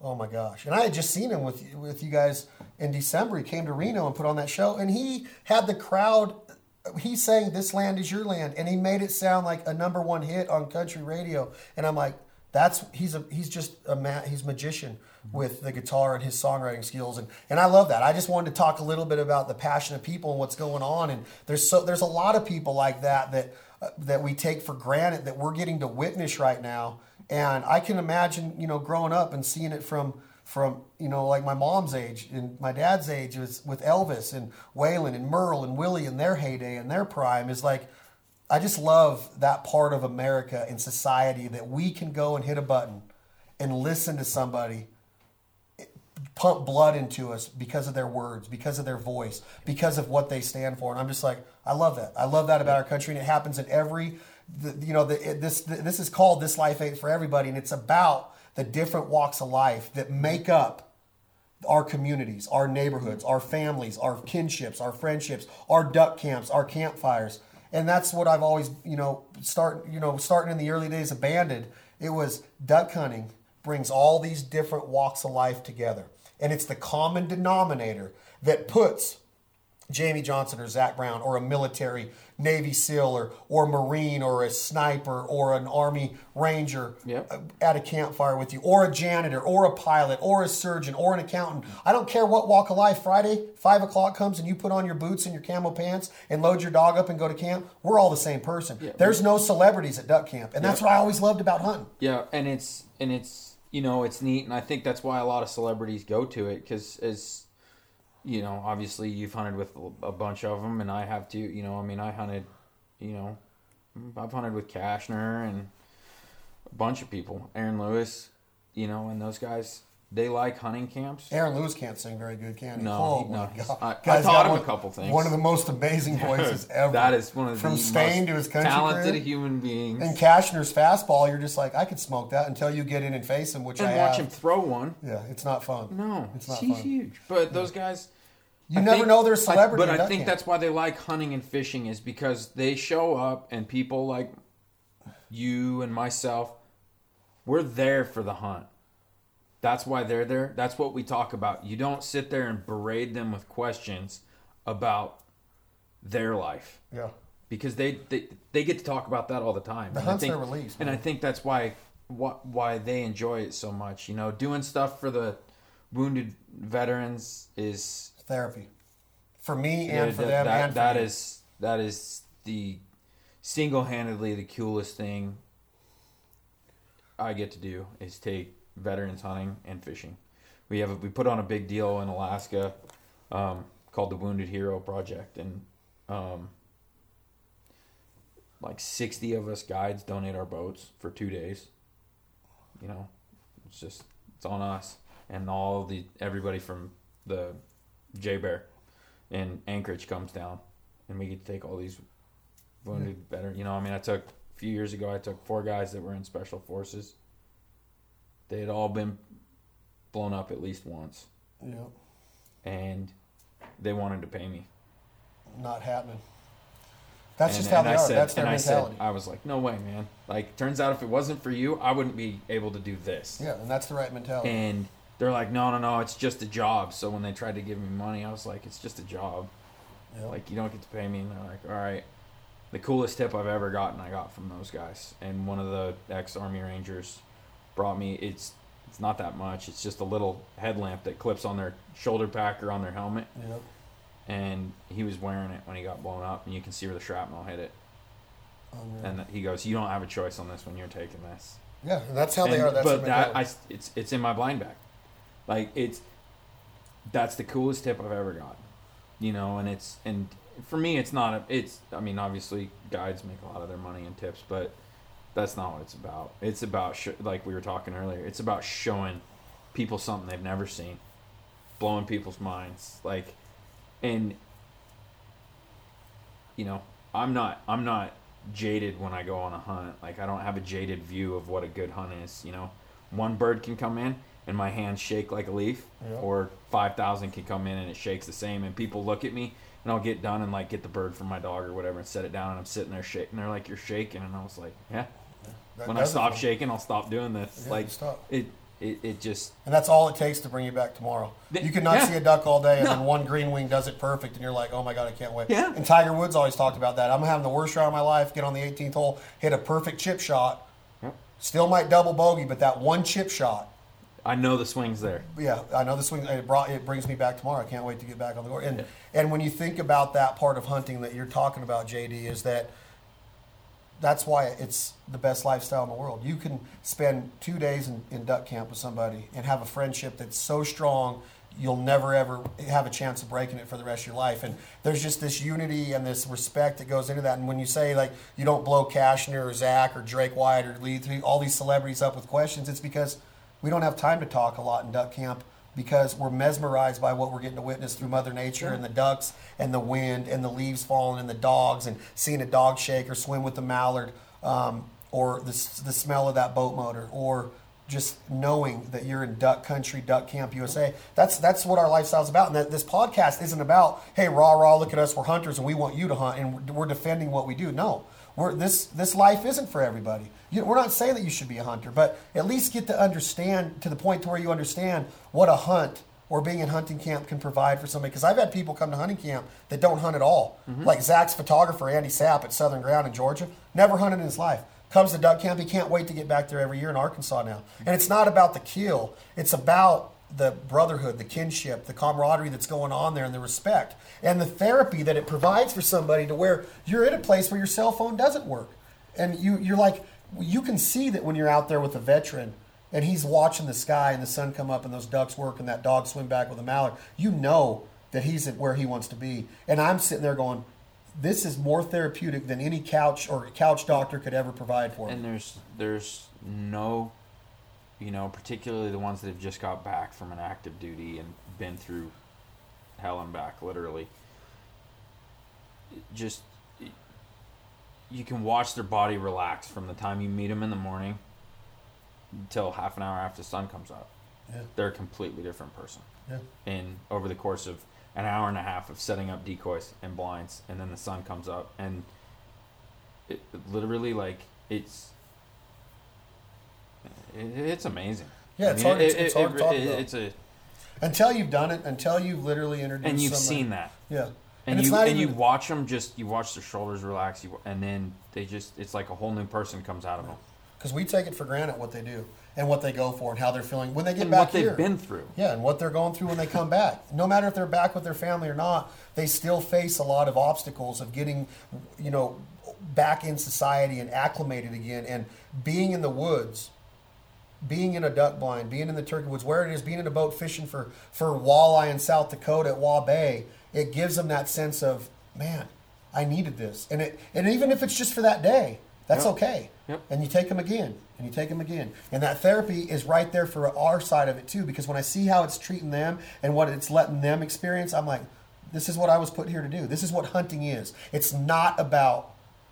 oh my gosh! And I had just seen him with with you guys in December. He came to Reno and put on that show, and he had the crowd. He sang "This Land Is Your Land," and he made it sound like a number one hit on country radio. And I'm like, that's he's a he's just a man. He's magician with the guitar and his songwriting skills, and and I love that. I just wanted to talk a little bit about the passion of people and what's going on. And there's so there's a lot of people like that that uh, that we take for granted that we're getting to witness right now. And I can imagine, you know, growing up and seeing it from from you know like my mom's age and my dad's age was with Elvis and Waylon and Merle and Willie in their heyday and their prime is like I just love that part of America and society that we can go and hit a button and listen to somebody pump blood into us because of their words, because of their voice, because of what they stand for. And I'm just like, I love that. I love that about our country, and it happens in every, the, you know, the, this this is called "This Life Ain't for Everybody," and it's about the different walks of life that make up our communities, our neighborhoods, our families, our kinships, our friendships, our duck camps, our campfires. And that's what I've always, you know, start, you know, starting in the early days of Banded, it was duck hunting brings all these different walks of life together. And it's the common denominator that puts Jamey Johnson or Zac Brown or a military Navy SEAL or, or Marine or a sniper or an Army Ranger Yep. uh, at a campfire with you, or a janitor, or a pilot, or a surgeon, or an accountant. I don't care what walk of life. Friday, five o'clock comes and you put on your boots and your camo pants and load your dog up and go to camp. We're all the same person. There's no celebrities at duck camp, and that's what I always loved about hunting. Yeah, and it's and it's you know it's neat, and I think that's why a lot of celebrities go to it because as you know, obviously you've hunted with a bunch of them, and I have too. You know, I mean, I hunted, you know, I've hunted with Cashner and a bunch of people, Aaron Lewis, you know, and those guys. they like hunting camps. Aaron Lewis can't sing very good, can he? No, oh no, God. I- I taught him a one- couple things. One of the most amazing voices ever. That is one of from the Staind most to his country talented crib. human beings. And Cashner's fastball, you're just like, I could smoke that until you get in and face him, which and I watch have. him throw one. Yeah, it's not fun. No, it's not he's fun. huge. But those guys, You I never think- know they're a I- celebrity. but I think camp. that's why they like hunting and fishing is because they show up and people like you and myself, we're there for the hunt. That's why they're there. That's what we talk about. You don't sit there and berate them with questions about their life yeah. because they, they they get to talk about that all the time. The And I hunt's think- their release, and I think that's why why why they enjoy it so much. You know, doing stuff for the wounded veterans is therapy for me and yeah, for that, them that, and for that is that is the single-handedly the coolest thing I get to do is take veterans hunting and fishing. We have a, we put on a big deal in Alaska um, called the Wounded Hero Project, and um, like sixty of us guides donate our boats for two days. You know, it's just it's on us and all the everybody from the J Bear and Anchorage comes down, and we get to take all these wounded veterans. You know, I mean, I took a few years ago. I took four guys that were in special forces. They had all been blown up at least once, yeah, and they wanted to pay me. not happening. That's and, just how they I are. said, That's their and mentality. I said, I was like, no way, man. Like, turns out if it wasn't for you, I wouldn't be able to do this. yeah, and that's the right mentality. And they're like, no, no, no, it's just a job. So when they tried to give me money, I was like, it's just a job. Yeah. Like, you don't get to pay me. And they're like, all right. The coolest tip I've ever gotten, I got from those guys. And one of the ex Army Rangers brought me, it's it's not that much. It's just a little headlamp that clips on their shoulder pack or on their helmet. Yep. And he was wearing it when he got blown up, and you can see where the shrapnel hit it. Oh, Unreal. And he goes, "You don't have a choice on this when you're taking this." yeah, that's how they are. That's but that I, it's it's in my blind bag. Like it's that's the coolest tip I've ever got. You know, and it's and for me it's not a, it's I mean obviously guides make a lot of their money in tips, but that's not what it's about. It's about sh- like we were talking earlier. It's about showing people something they've never seen, blowing people's minds. Like, and you know, I'm not I'm not jaded when I go on a hunt. Like I don't have a jaded view of what a good hunt is. You know, one bird can come in and my hands shake like a leaf, Yeah. or five thousand can come in and it shakes the same. And people look at me and I'll get done and like get the bird from my dog or whatever and set it down and I'm sitting there shaking. They're like, "You're shaking," and I was like, "Yeah." That when I stop shaking, I'll stop doing this. Yeah, like stop. it, it, it just And that's all it takes to bring you back tomorrow. You could not yeah. see a duck all day, and No. then one green wing does it perfect, and you're like, "Oh my god, I can't wait." Yeah. And Tiger Woods always talked about that. I'm having the worst round of my life. Get on the 18th hole, hit a perfect chip shot. Yep. Still might double bogey, but that one chip shot. I know the swing's there. Yeah, I know the swing. It brought it brings me back tomorrow. I can't wait to get back on the course. And and when you think about that part of hunting that you're talking about, JD, is that that's why it's the best lifestyle in the world. You can spend two days in, in duck camp with somebody and have a friendship that's so strong you'll never ever have a chance of breaking it for the rest of your life. And there's just this unity and this respect that goes into that. And when you say like you don't blow Cashner or Zac or Drake White or Lee, all these celebrities up with questions, it's because we don't have time to talk a lot in duck camp because we're mesmerized by what we're getting to witness through Mother Nature and the ducks and the wind and the leaves falling and the dogs and seeing a dog shake or swim with the mallard um, or the, the smell of that boat motor or just knowing that you're in duck country, duck camp USA. That's that's what our lifestyle's about. And that this podcast isn't about, hey, rah rah, look at us, we're hunters and we want you to hunt and we're defending what we do. No, we're, this this life isn't for everybody. You, we're not saying that you should be a hunter, but at least get to understand to the point to where you understand what a hunt or being in hunting camp can provide for somebody. Because I've had people come to hunting camp that don't hunt at all. Mm-hmm. Like Zac's photographer, Andy Sapp at Southern Ground in Georgia, never hunted in his life. Comes to duck camp, he can't wait to get back there every year in Arkansas now. And it's not about the kill; it's about the brotherhood, the kinship, the camaraderie that's going on there, and the respect, and the therapy that it provides for somebody to where you're in a place where your cell phone doesn't work, and you you're like you can see that when you're out there with a veteran and he's watching the sky and the sun come up and those ducks work and that dog swim back with a mallard, you know that he's at where he wants to be. And I'm sitting there going, this is more therapeutic than any couch or couch doctor could ever provide for him. and there's there's no you know, particularly the ones that have just got back from an active duty and been through hell and back, literally. Just you can watch their body relax from the time you meet them in the morning until half an hour after the sun comes up. Yeah. They're a completely different person. Yeah. And over the course of an hour and a half of setting up decoys and blinds, and then the sun comes up, and it literally like it's it, it's amazing. Yeah, it's hard- it's- it's hard to talk about. It's a Until you've done it, until you've literally introduced and you've somebody- seen that. Yeah. And, it's you and you watch them just you watch their shoulders relax you and then they just it's like a whole new person comes out of them because we take it for granted what they do and what they go for and how they're feeling when they get and back what they've here. been through Yeah, and what they're going through when they come back. No matter if they're back with their family or not, they still face a lot of obstacles of getting, you know, back in society and acclimated again and being in the woods, being in a duck blind, being in the turkey woods, where it is, being in a boat fishing for, for walleye in South Dakota at Waubay, it gives them that sense of, man, I needed this. And it and even if it's just for that day, that's Yep. okay. Yep. And you take them again, and you take them again. And that therapy is right there for our side of it too, because when I see how it's treating them and what it's letting them experience, I'm like, this is what I was put here to do. This is what hunting is. It's not about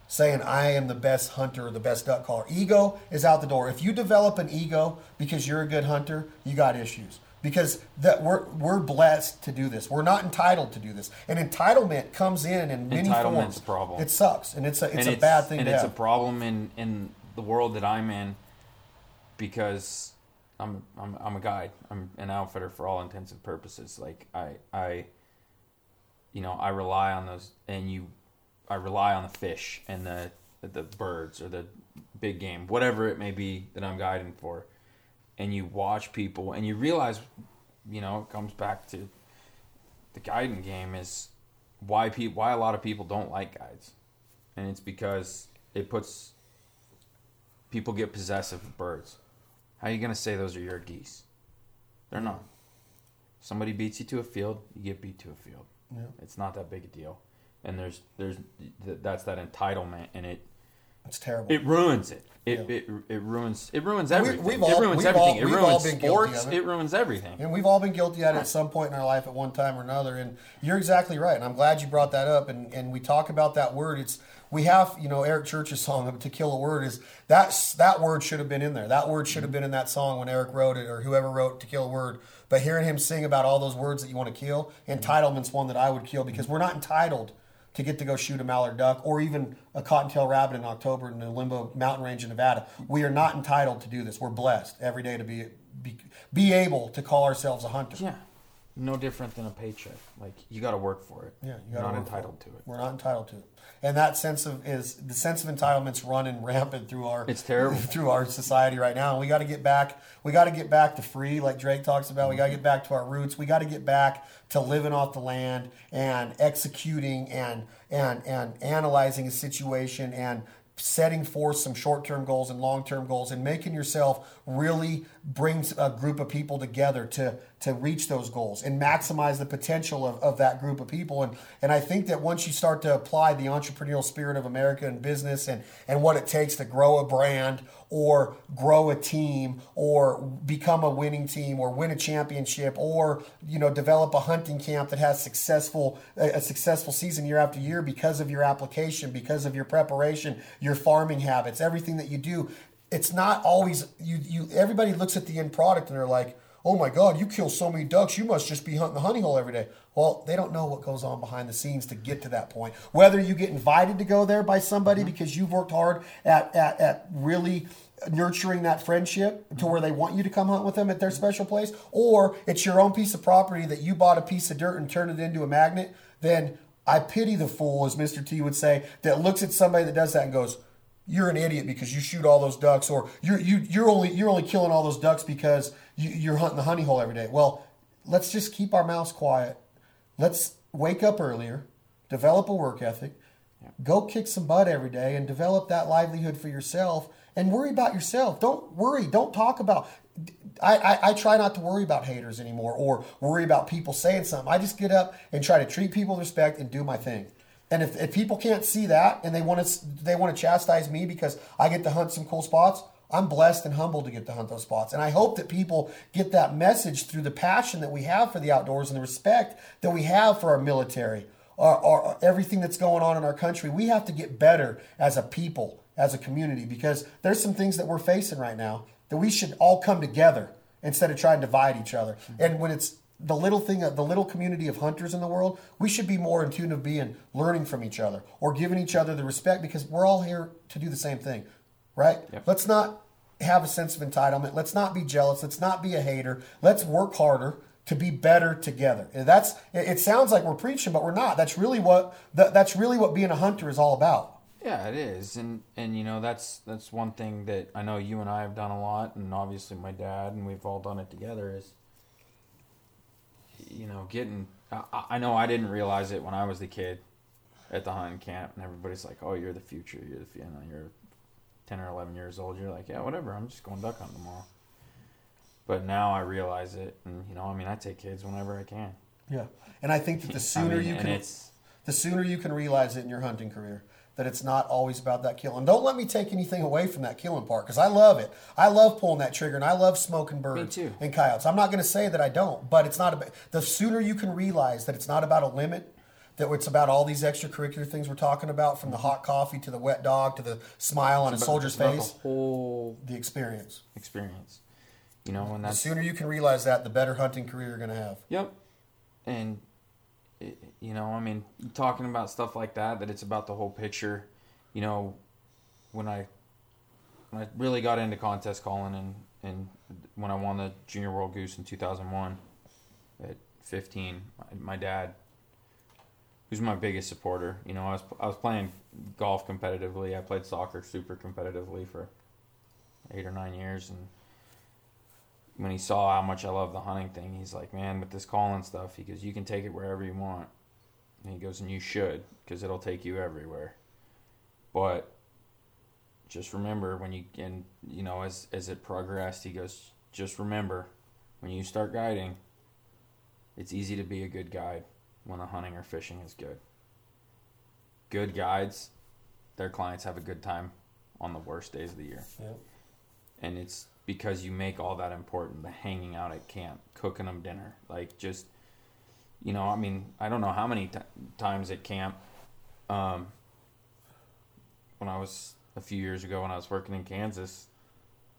saying I am the best hunter or the best duck caller. Ego is out the door. If you develop an ego because you're a good hunter, you got issues. Because that we're we're blessed to do this. We're not entitled to do this. And entitlement comes in in many Entitlement's forms. problem. It sucks, and it's a it's and a bad thing and it's have. a problem in in the world that I'm in because I'm I'm I'm a guide. I'm an outfitter for all intents and purposes. Like I I you know, I rely on those and you I rely on the fish and the the birds or the big game, whatever it may be that I'm guiding for. And you watch people and you realize, you know, it comes back to the guiding game is why people why a lot of people don't like guides. And it's because it puts people get possessive of birds. How are you gonna say those are your geese? They're mm. not. Somebody beats you to a field, you get beat to a field. Yeah. It's not that big a deal. And there's there's th- that's that entitlement, and it It's terrible. it ruins it. It Yeah. it, it ruins it ruins everything. we've it ruins everything. all- it ruins sports. It. it. ruins everything. And we've all been guilty at it at some point in our life at one time or another. And you're exactly right. And I'm glad you brought that up. And, and we talk about that word. It's we have, you know, Eric Church's song "To Kill a Word" is that's that word should have been in there. That word should have mm-hmm. been in that song when Eric wrote it or whoever wrote "To Kill a Word." But hearing him sing about all those words that you want to kill, mm-hmm. entitlement's one that I would kill because we're not entitled to get to go shoot a mallard duck or even a cottontail rabbit in October in the Limbo Mountain Range in Nevada. We are not entitled to do this. We're blessed every day to be be, be able to call ourselves a hunter. Yeah, no different than a paycheck. Like you got to work for it. Yeah, you You're gotta not work for entitled to it. We're not entitled to it, and that sense of is the sense of entitlement's running rampant through our It's terrible. through our society right now. And we got to get back. We got to get back to free, like Drake talks about. We got to get back to our roots. We got to get back to living off the land and executing and and and analyzing a situation and setting forth some short-term goals and long-term goals and making yourself really bring a group of people together to to reach those goals and maximize the potential of, of that group of people. And and I think that once you start to apply the entrepreneurial spirit of America in business and and what it takes to grow a brand or grow a team or become a winning team or win a championship or you know develop a hunting camp that has successful a, successful season year after year because of your application because of your preparation your farming habits everything that you do. It's not always you you everybody looks at the end product and they're like oh my god you kill so many ducks. You must just be hunting the honey hole every day. Well they don't know what goes on behind the scenes to get to that point. Whether you get invited to go there by somebody mm-hmm. because you've worked hard at, at, at really nurturing that friendship to where they want you to come hunt with them at their special place or it's your own piece of property that you bought a piece of dirt and turned it into a magnet then i pity the fool as mr t would say that looks at somebody that does that and goes you're an idiot because you shoot all those ducks, or you're you, you're only you're only killing all those ducks because you, you're hunting the honey hole every day. Well, let's just keep our mouths quiet. Let's wake up earlier, develop a work ethic, go kick some butt every day, and develop that livelihood for yourself. And worry about yourself. Don't worry. Don't talk about. I, I, I try not to worry about haters anymore or worry about people saying something. I just get up and try to treat people with respect and do my thing. And if, if people can't see that and they want to they want to chastise me because I get to hunt some cool spots, I'm blessed and humbled to get to hunt those spots. And I hope that people get that message through the passion that we have for the outdoors and the respect that we have for our military, or, or everything that's going on in our country. We have to get better as a people, as a community, because there's some things that we're facing right now that we should all come together instead of trying to divide each other. Hmm. And when it's the little thing, the little community of hunters in the world, we should be more in tune of being learning from each other or giving each other the respect because we're all here to do the same thing, right? Yep. Let's not have a sense of entitlement. Let's not be jealous. Let's not be a hater. Let's work harder to be better together. And that's. It it sounds like we're preaching, but we're not. That's really what. That's really what being a hunter is all about. Yeah, it is, and and you know that's that's one thing that I know you and I have done a lot, and obviously my dad, and we've all done it together. Is you know getting. I, I know I didn't realize it when I was the kid at the hunting camp, and everybody's like, "Oh, you're the future. You're the you know you're ten or eleven years old." You're like, "Yeah, whatever. I'm just going duck hunting tomorrow." But now I realize it, and you know, I mean, I take kids whenever I can. Yeah. And I think that the sooner I mean, you can it's the sooner you can realize it in your hunting career that it's not always about that kill. And don't let me take anything away from that killing part because I love it. I love pulling that trigger and I love smoking birds and coyotes. I'm not going to say that I don't, but it's not about the sooner you can realize that it's not about a limit. That it's about all these extracurricular things we're talking about, from the hot coffee to the wet dog to the smile on a soldier's it's about face, the whole the experience. experience. You know, and The sooner you can realize that, the better hunting career you're going to have. Yep. And you know, I mean, talking about stuff like that, that it's about the whole picture. You know, when I when I really got into contest calling and and when I won the Junior World Goose in 2001 at 15, my, dad who's my biggest supporter. You know, I was I was playing golf competitively. I played soccer super competitively for 8 or 9 years and when he saw how much I love the hunting thing, he's like, man, with this calling stuff, he goes, you can take it wherever you want. And he goes, and you should, because it'll take you everywhere. But just remember when you, and you know, as as it progressed, he goes, just remember, when you start guiding, it's easy to be a good guide when the hunting or fishing is good. Good guides, their clients have a good time on the worst days of the year Yep. and it's because you make all that important the hanging out at camp cooking them dinner like just you know i mean i don't know how many t- times at camp um, when i was a few years ago when i was working in kansas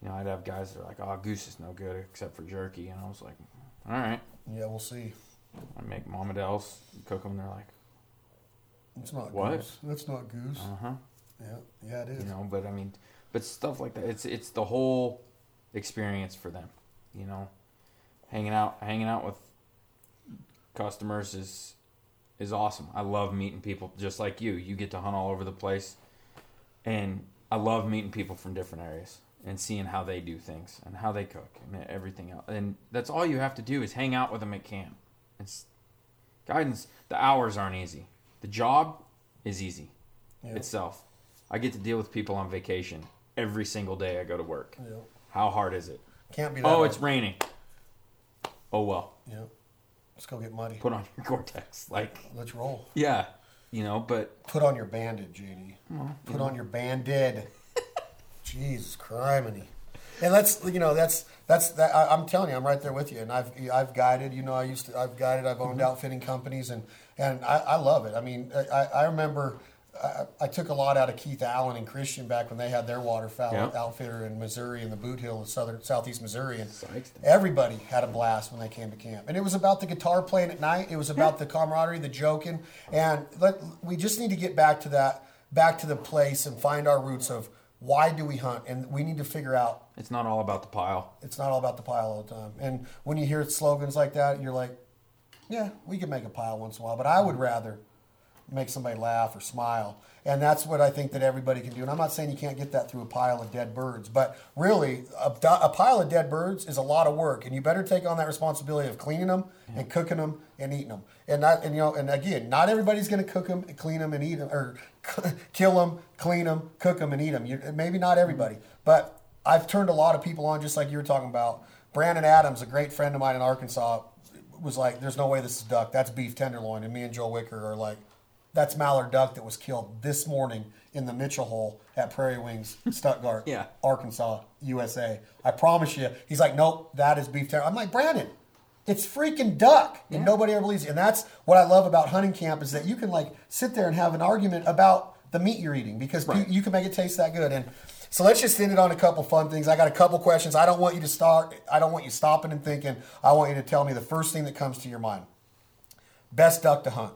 you know i'd have guys that are like oh goose is no good except for jerky and i was like all right Yeah, we'll see. i make momadels cook them they're like It's not What? goose. That's not goose. uh-huh Yeah, yeah, it is. you know but i mean but stuff like that it's it's the whole experience for them you know? Hanging out hanging out with customers is is awesome. I love meeting people just like you. You get to hunt all over the place. And i love meeting people from different areas and seeing how they do things and how they cook and everything else and that's all you have to do is hang out with them at camp. It's guidance the hours aren't easy. The job is easy Yeah. itself. I get to deal with people on vacation every single day i go to work. Yeah. How hard is it Can't be that. oh hard. it's raining oh well Yeah. Let's go get muddy. put on your gore-tex like Let's roll. yeah you know but Put on your Banded, JD. Put on your Banded. Jesus criminy. And let's you know that's that's that I, I'm telling you I'm right there with you and I've I've guided you know I used to I've guided I've owned mm-hmm. outfitting companies and and I, I love it I mean I, I remember I, I took a lot out of Keith Allen and Christian back when they had their waterfowl Yeah. outfitter in Missouri in the Bootheel in southern southeast Missouri and everybody had a blast when they came to camp. And it was about the guitar playing at night. It was about the camaraderie the joking. And let, we just need to get back to that back to the place and find our roots of why do we hunt? And we need to figure out it's not all about the pile. It's not all about the pile all the time. And when you hear slogans like that you're like yeah we can make a pile once in a while. But i would rather make somebody laugh or smile. And that's what i think that everybody can do. And i'm not saying you can't get that through a pile of dead birds but really a, a pile of dead birds is a lot of work. And you better take on that responsibility of cleaning them and cooking them and eating them. And not and you know and again not everybody's going to cook them clean them and eat them or kill them clean them cook them and eat them you, maybe not everybody but i've turned a lot of people on just like you were talking about. Brandon adams a great friend of mine in arkansas was like there's no way this is duck. That's beef tenderloin. And me and joe wicker are like that's mallard duck that was killed this morning in the Mitchell hole at Prairie Wings, Stuttgart, Yeah. Arkansas, USA. I promise you. He's like, nope, that is beef teriyaki. I'm like, Brandon, it's freaking duck, and nobody ever believes you. And that's what I love about hunting camp is that you can like sit there and have an argument about the meat you're eating because pe- you can make it taste that good. And so let's just end it on a couple fun things. I got a couple questions. I don't want you to start. I don't want you stopping and thinking. I want you to tell me the first thing that comes to your mind. Best duck to hunt.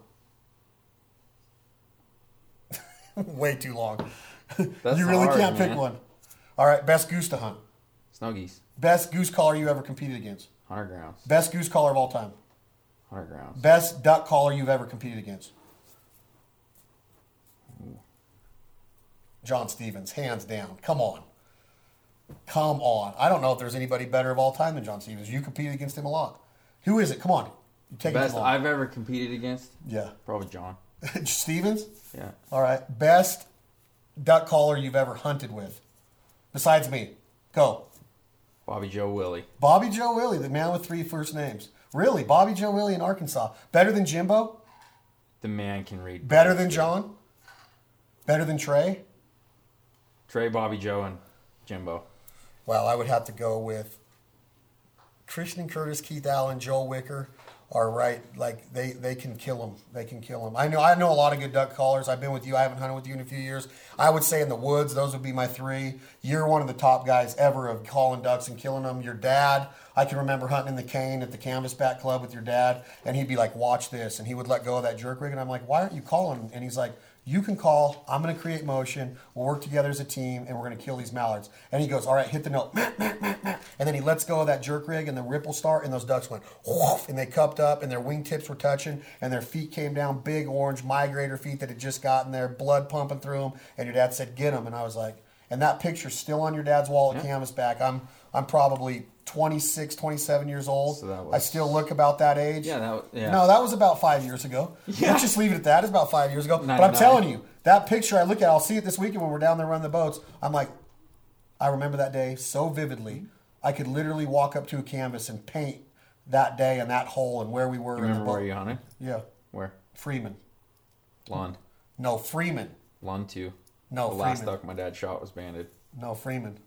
Way too long. You really hard, can't pick man. one. All right, best goose to hunt. Snow geese, Best goose caller you ever competed against. 100 grounds, Best goose caller of all time. 100 grounds. Best duck caller you've ever competed against. John Stevens, hands down. Come on. Come on. I don't know if there's anybody better of all time than John Stevens. You competed against him a lot. Who is it? Come on. You take Best it too long. I've ever competed against, yeah. probably John. Stevens? Yeah. All right. Best duck caller you've ever hunted with. Besides me. Go. Bobby Joe Willie. Bobby Joe Willie, the man with three first names. Really? Bobby Joe Willie in Arkansas. Better than Jimbo? The man can read. Better than. John? Better than Trey? Trey, Bobby Joe, and Jimbo. Well, I would have to go with Christian Curtis, Keith Allen, Joel Wicker are right. Like they, they can kill them. They can kill them. I know I know a lot of good duck callers. I've been with you. I haven't hunted with you in a few years. I would say in the woods, those would be my three. You're one of the top guys ever of calling ducks and killing them. Your dad, I can remember hunting in the cane at the Canvasback Club with your dad, and he'd be like, "Watch this," and he would let go of that jerk rig, and I'm like, "Why aren't you calling?" And he's like. You can call. I'm going to create motion. We'll work together as a team, and we're going to kill these mallards. And he goes, "All right, hit the note." And then he lets go of that jerk rig, and the ripple start, and those ducks went whoof, and they cupped up, and their wingtips were touching, and their feet came down, big orange migrator feet that had just gotten there, blood pumping through them. And your dad said, "Get them," and I was like, and that picture's still on your dad's wall at Canvasback. I'm I'm probably 26, 27 years old. So that was- I still look about that age. Yeah, that was- yeah. No, that was about five years ago. Yeah. Let's just leave it at that. It's about five years ago. But I'm 99. telling you, that picture I look at, I'll see it this weekend when we're down there running the boats. I'm like, I remember that day so vividly. I could literally walk up to a canvas and paint that day and that hole and where we were You in the remember boat. where you hunted? Yeah, Where? Freeman. Lund. No, Freeman. Lund 2. No, The last duck my dad shot was banded. No, Freeman.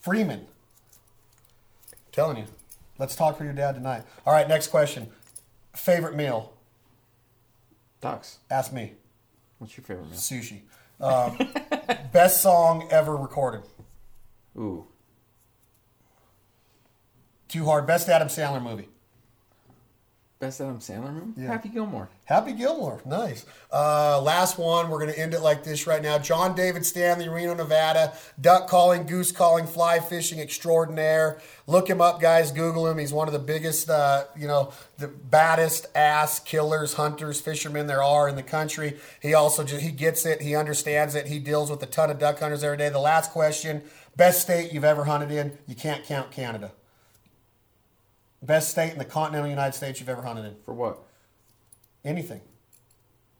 Freeman. Telling you. Let's talk for your dad tonight. All right, next question. Favorite meal? Ducks. Ask me. What's your favorite meal? Sushi. Um, best song ever recorded? Ooh. Too hard. Best Adam Sandler movie? Best Adam Sandler movie? Yeah. Happy Gilmore. Happy Gilmore. Nice. Uh, last one. We're going to end it like this right now. John David Stanley, Reno, Nevada. Duck calling, goose calling, fly fishing extraordinaire. Look him up, guys. Google him. He's one of the biggest, uh, you know, the baddest ass killers, hunters, fishermen there are in the country. He also just, he gets it. He understands it. He deals with a ton of duck hunters every day. The last question. Best state you've ever hunted in? You can't count Canada. Best state in the continental United States you've ever hunted in? For what? Anything.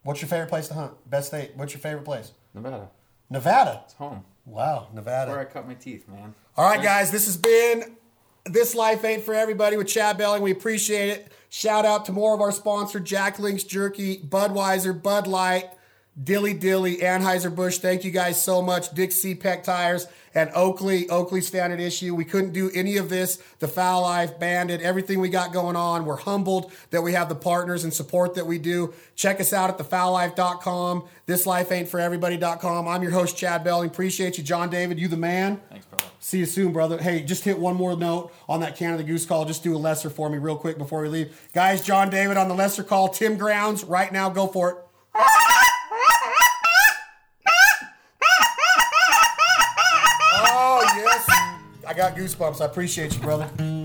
What's your favorite place to hunt? Best state. What's your favorite place? Nevada. Nevada. It's home. Wow, Nevada. Where I cut my teeth, man. All right, guys, this has been This Life Ain't For Everybody with Chad Belding. We appreciate it. Shout out to more of our sponsor, Jack Link's Jerky, Budweiser, Bud Light, Dilly Dilly, Anheuser-Busch. Thank you guys so much. Dick Cepek Tires and Oakley, Oakley Standard Issue. We couldn't do any of this. The Fowl Life, Banded, everything we got going on. We're humbled that we have the partners and support that we do. Check us out at thefowllife.com, thislifeaintforeverybody.com. I'm your host, Chad Belding. Appreciate you, John David. You the man. Thanks, brother. See you soon, brother. Hey, just hit one more note on that Canada Goose call. Just do a lesser for me real quick before we leave. Guys, John David on the lesser call. Tim Grounds, right now, go for it. Oh, yes. I got goosebumps. I appreciate you, brother.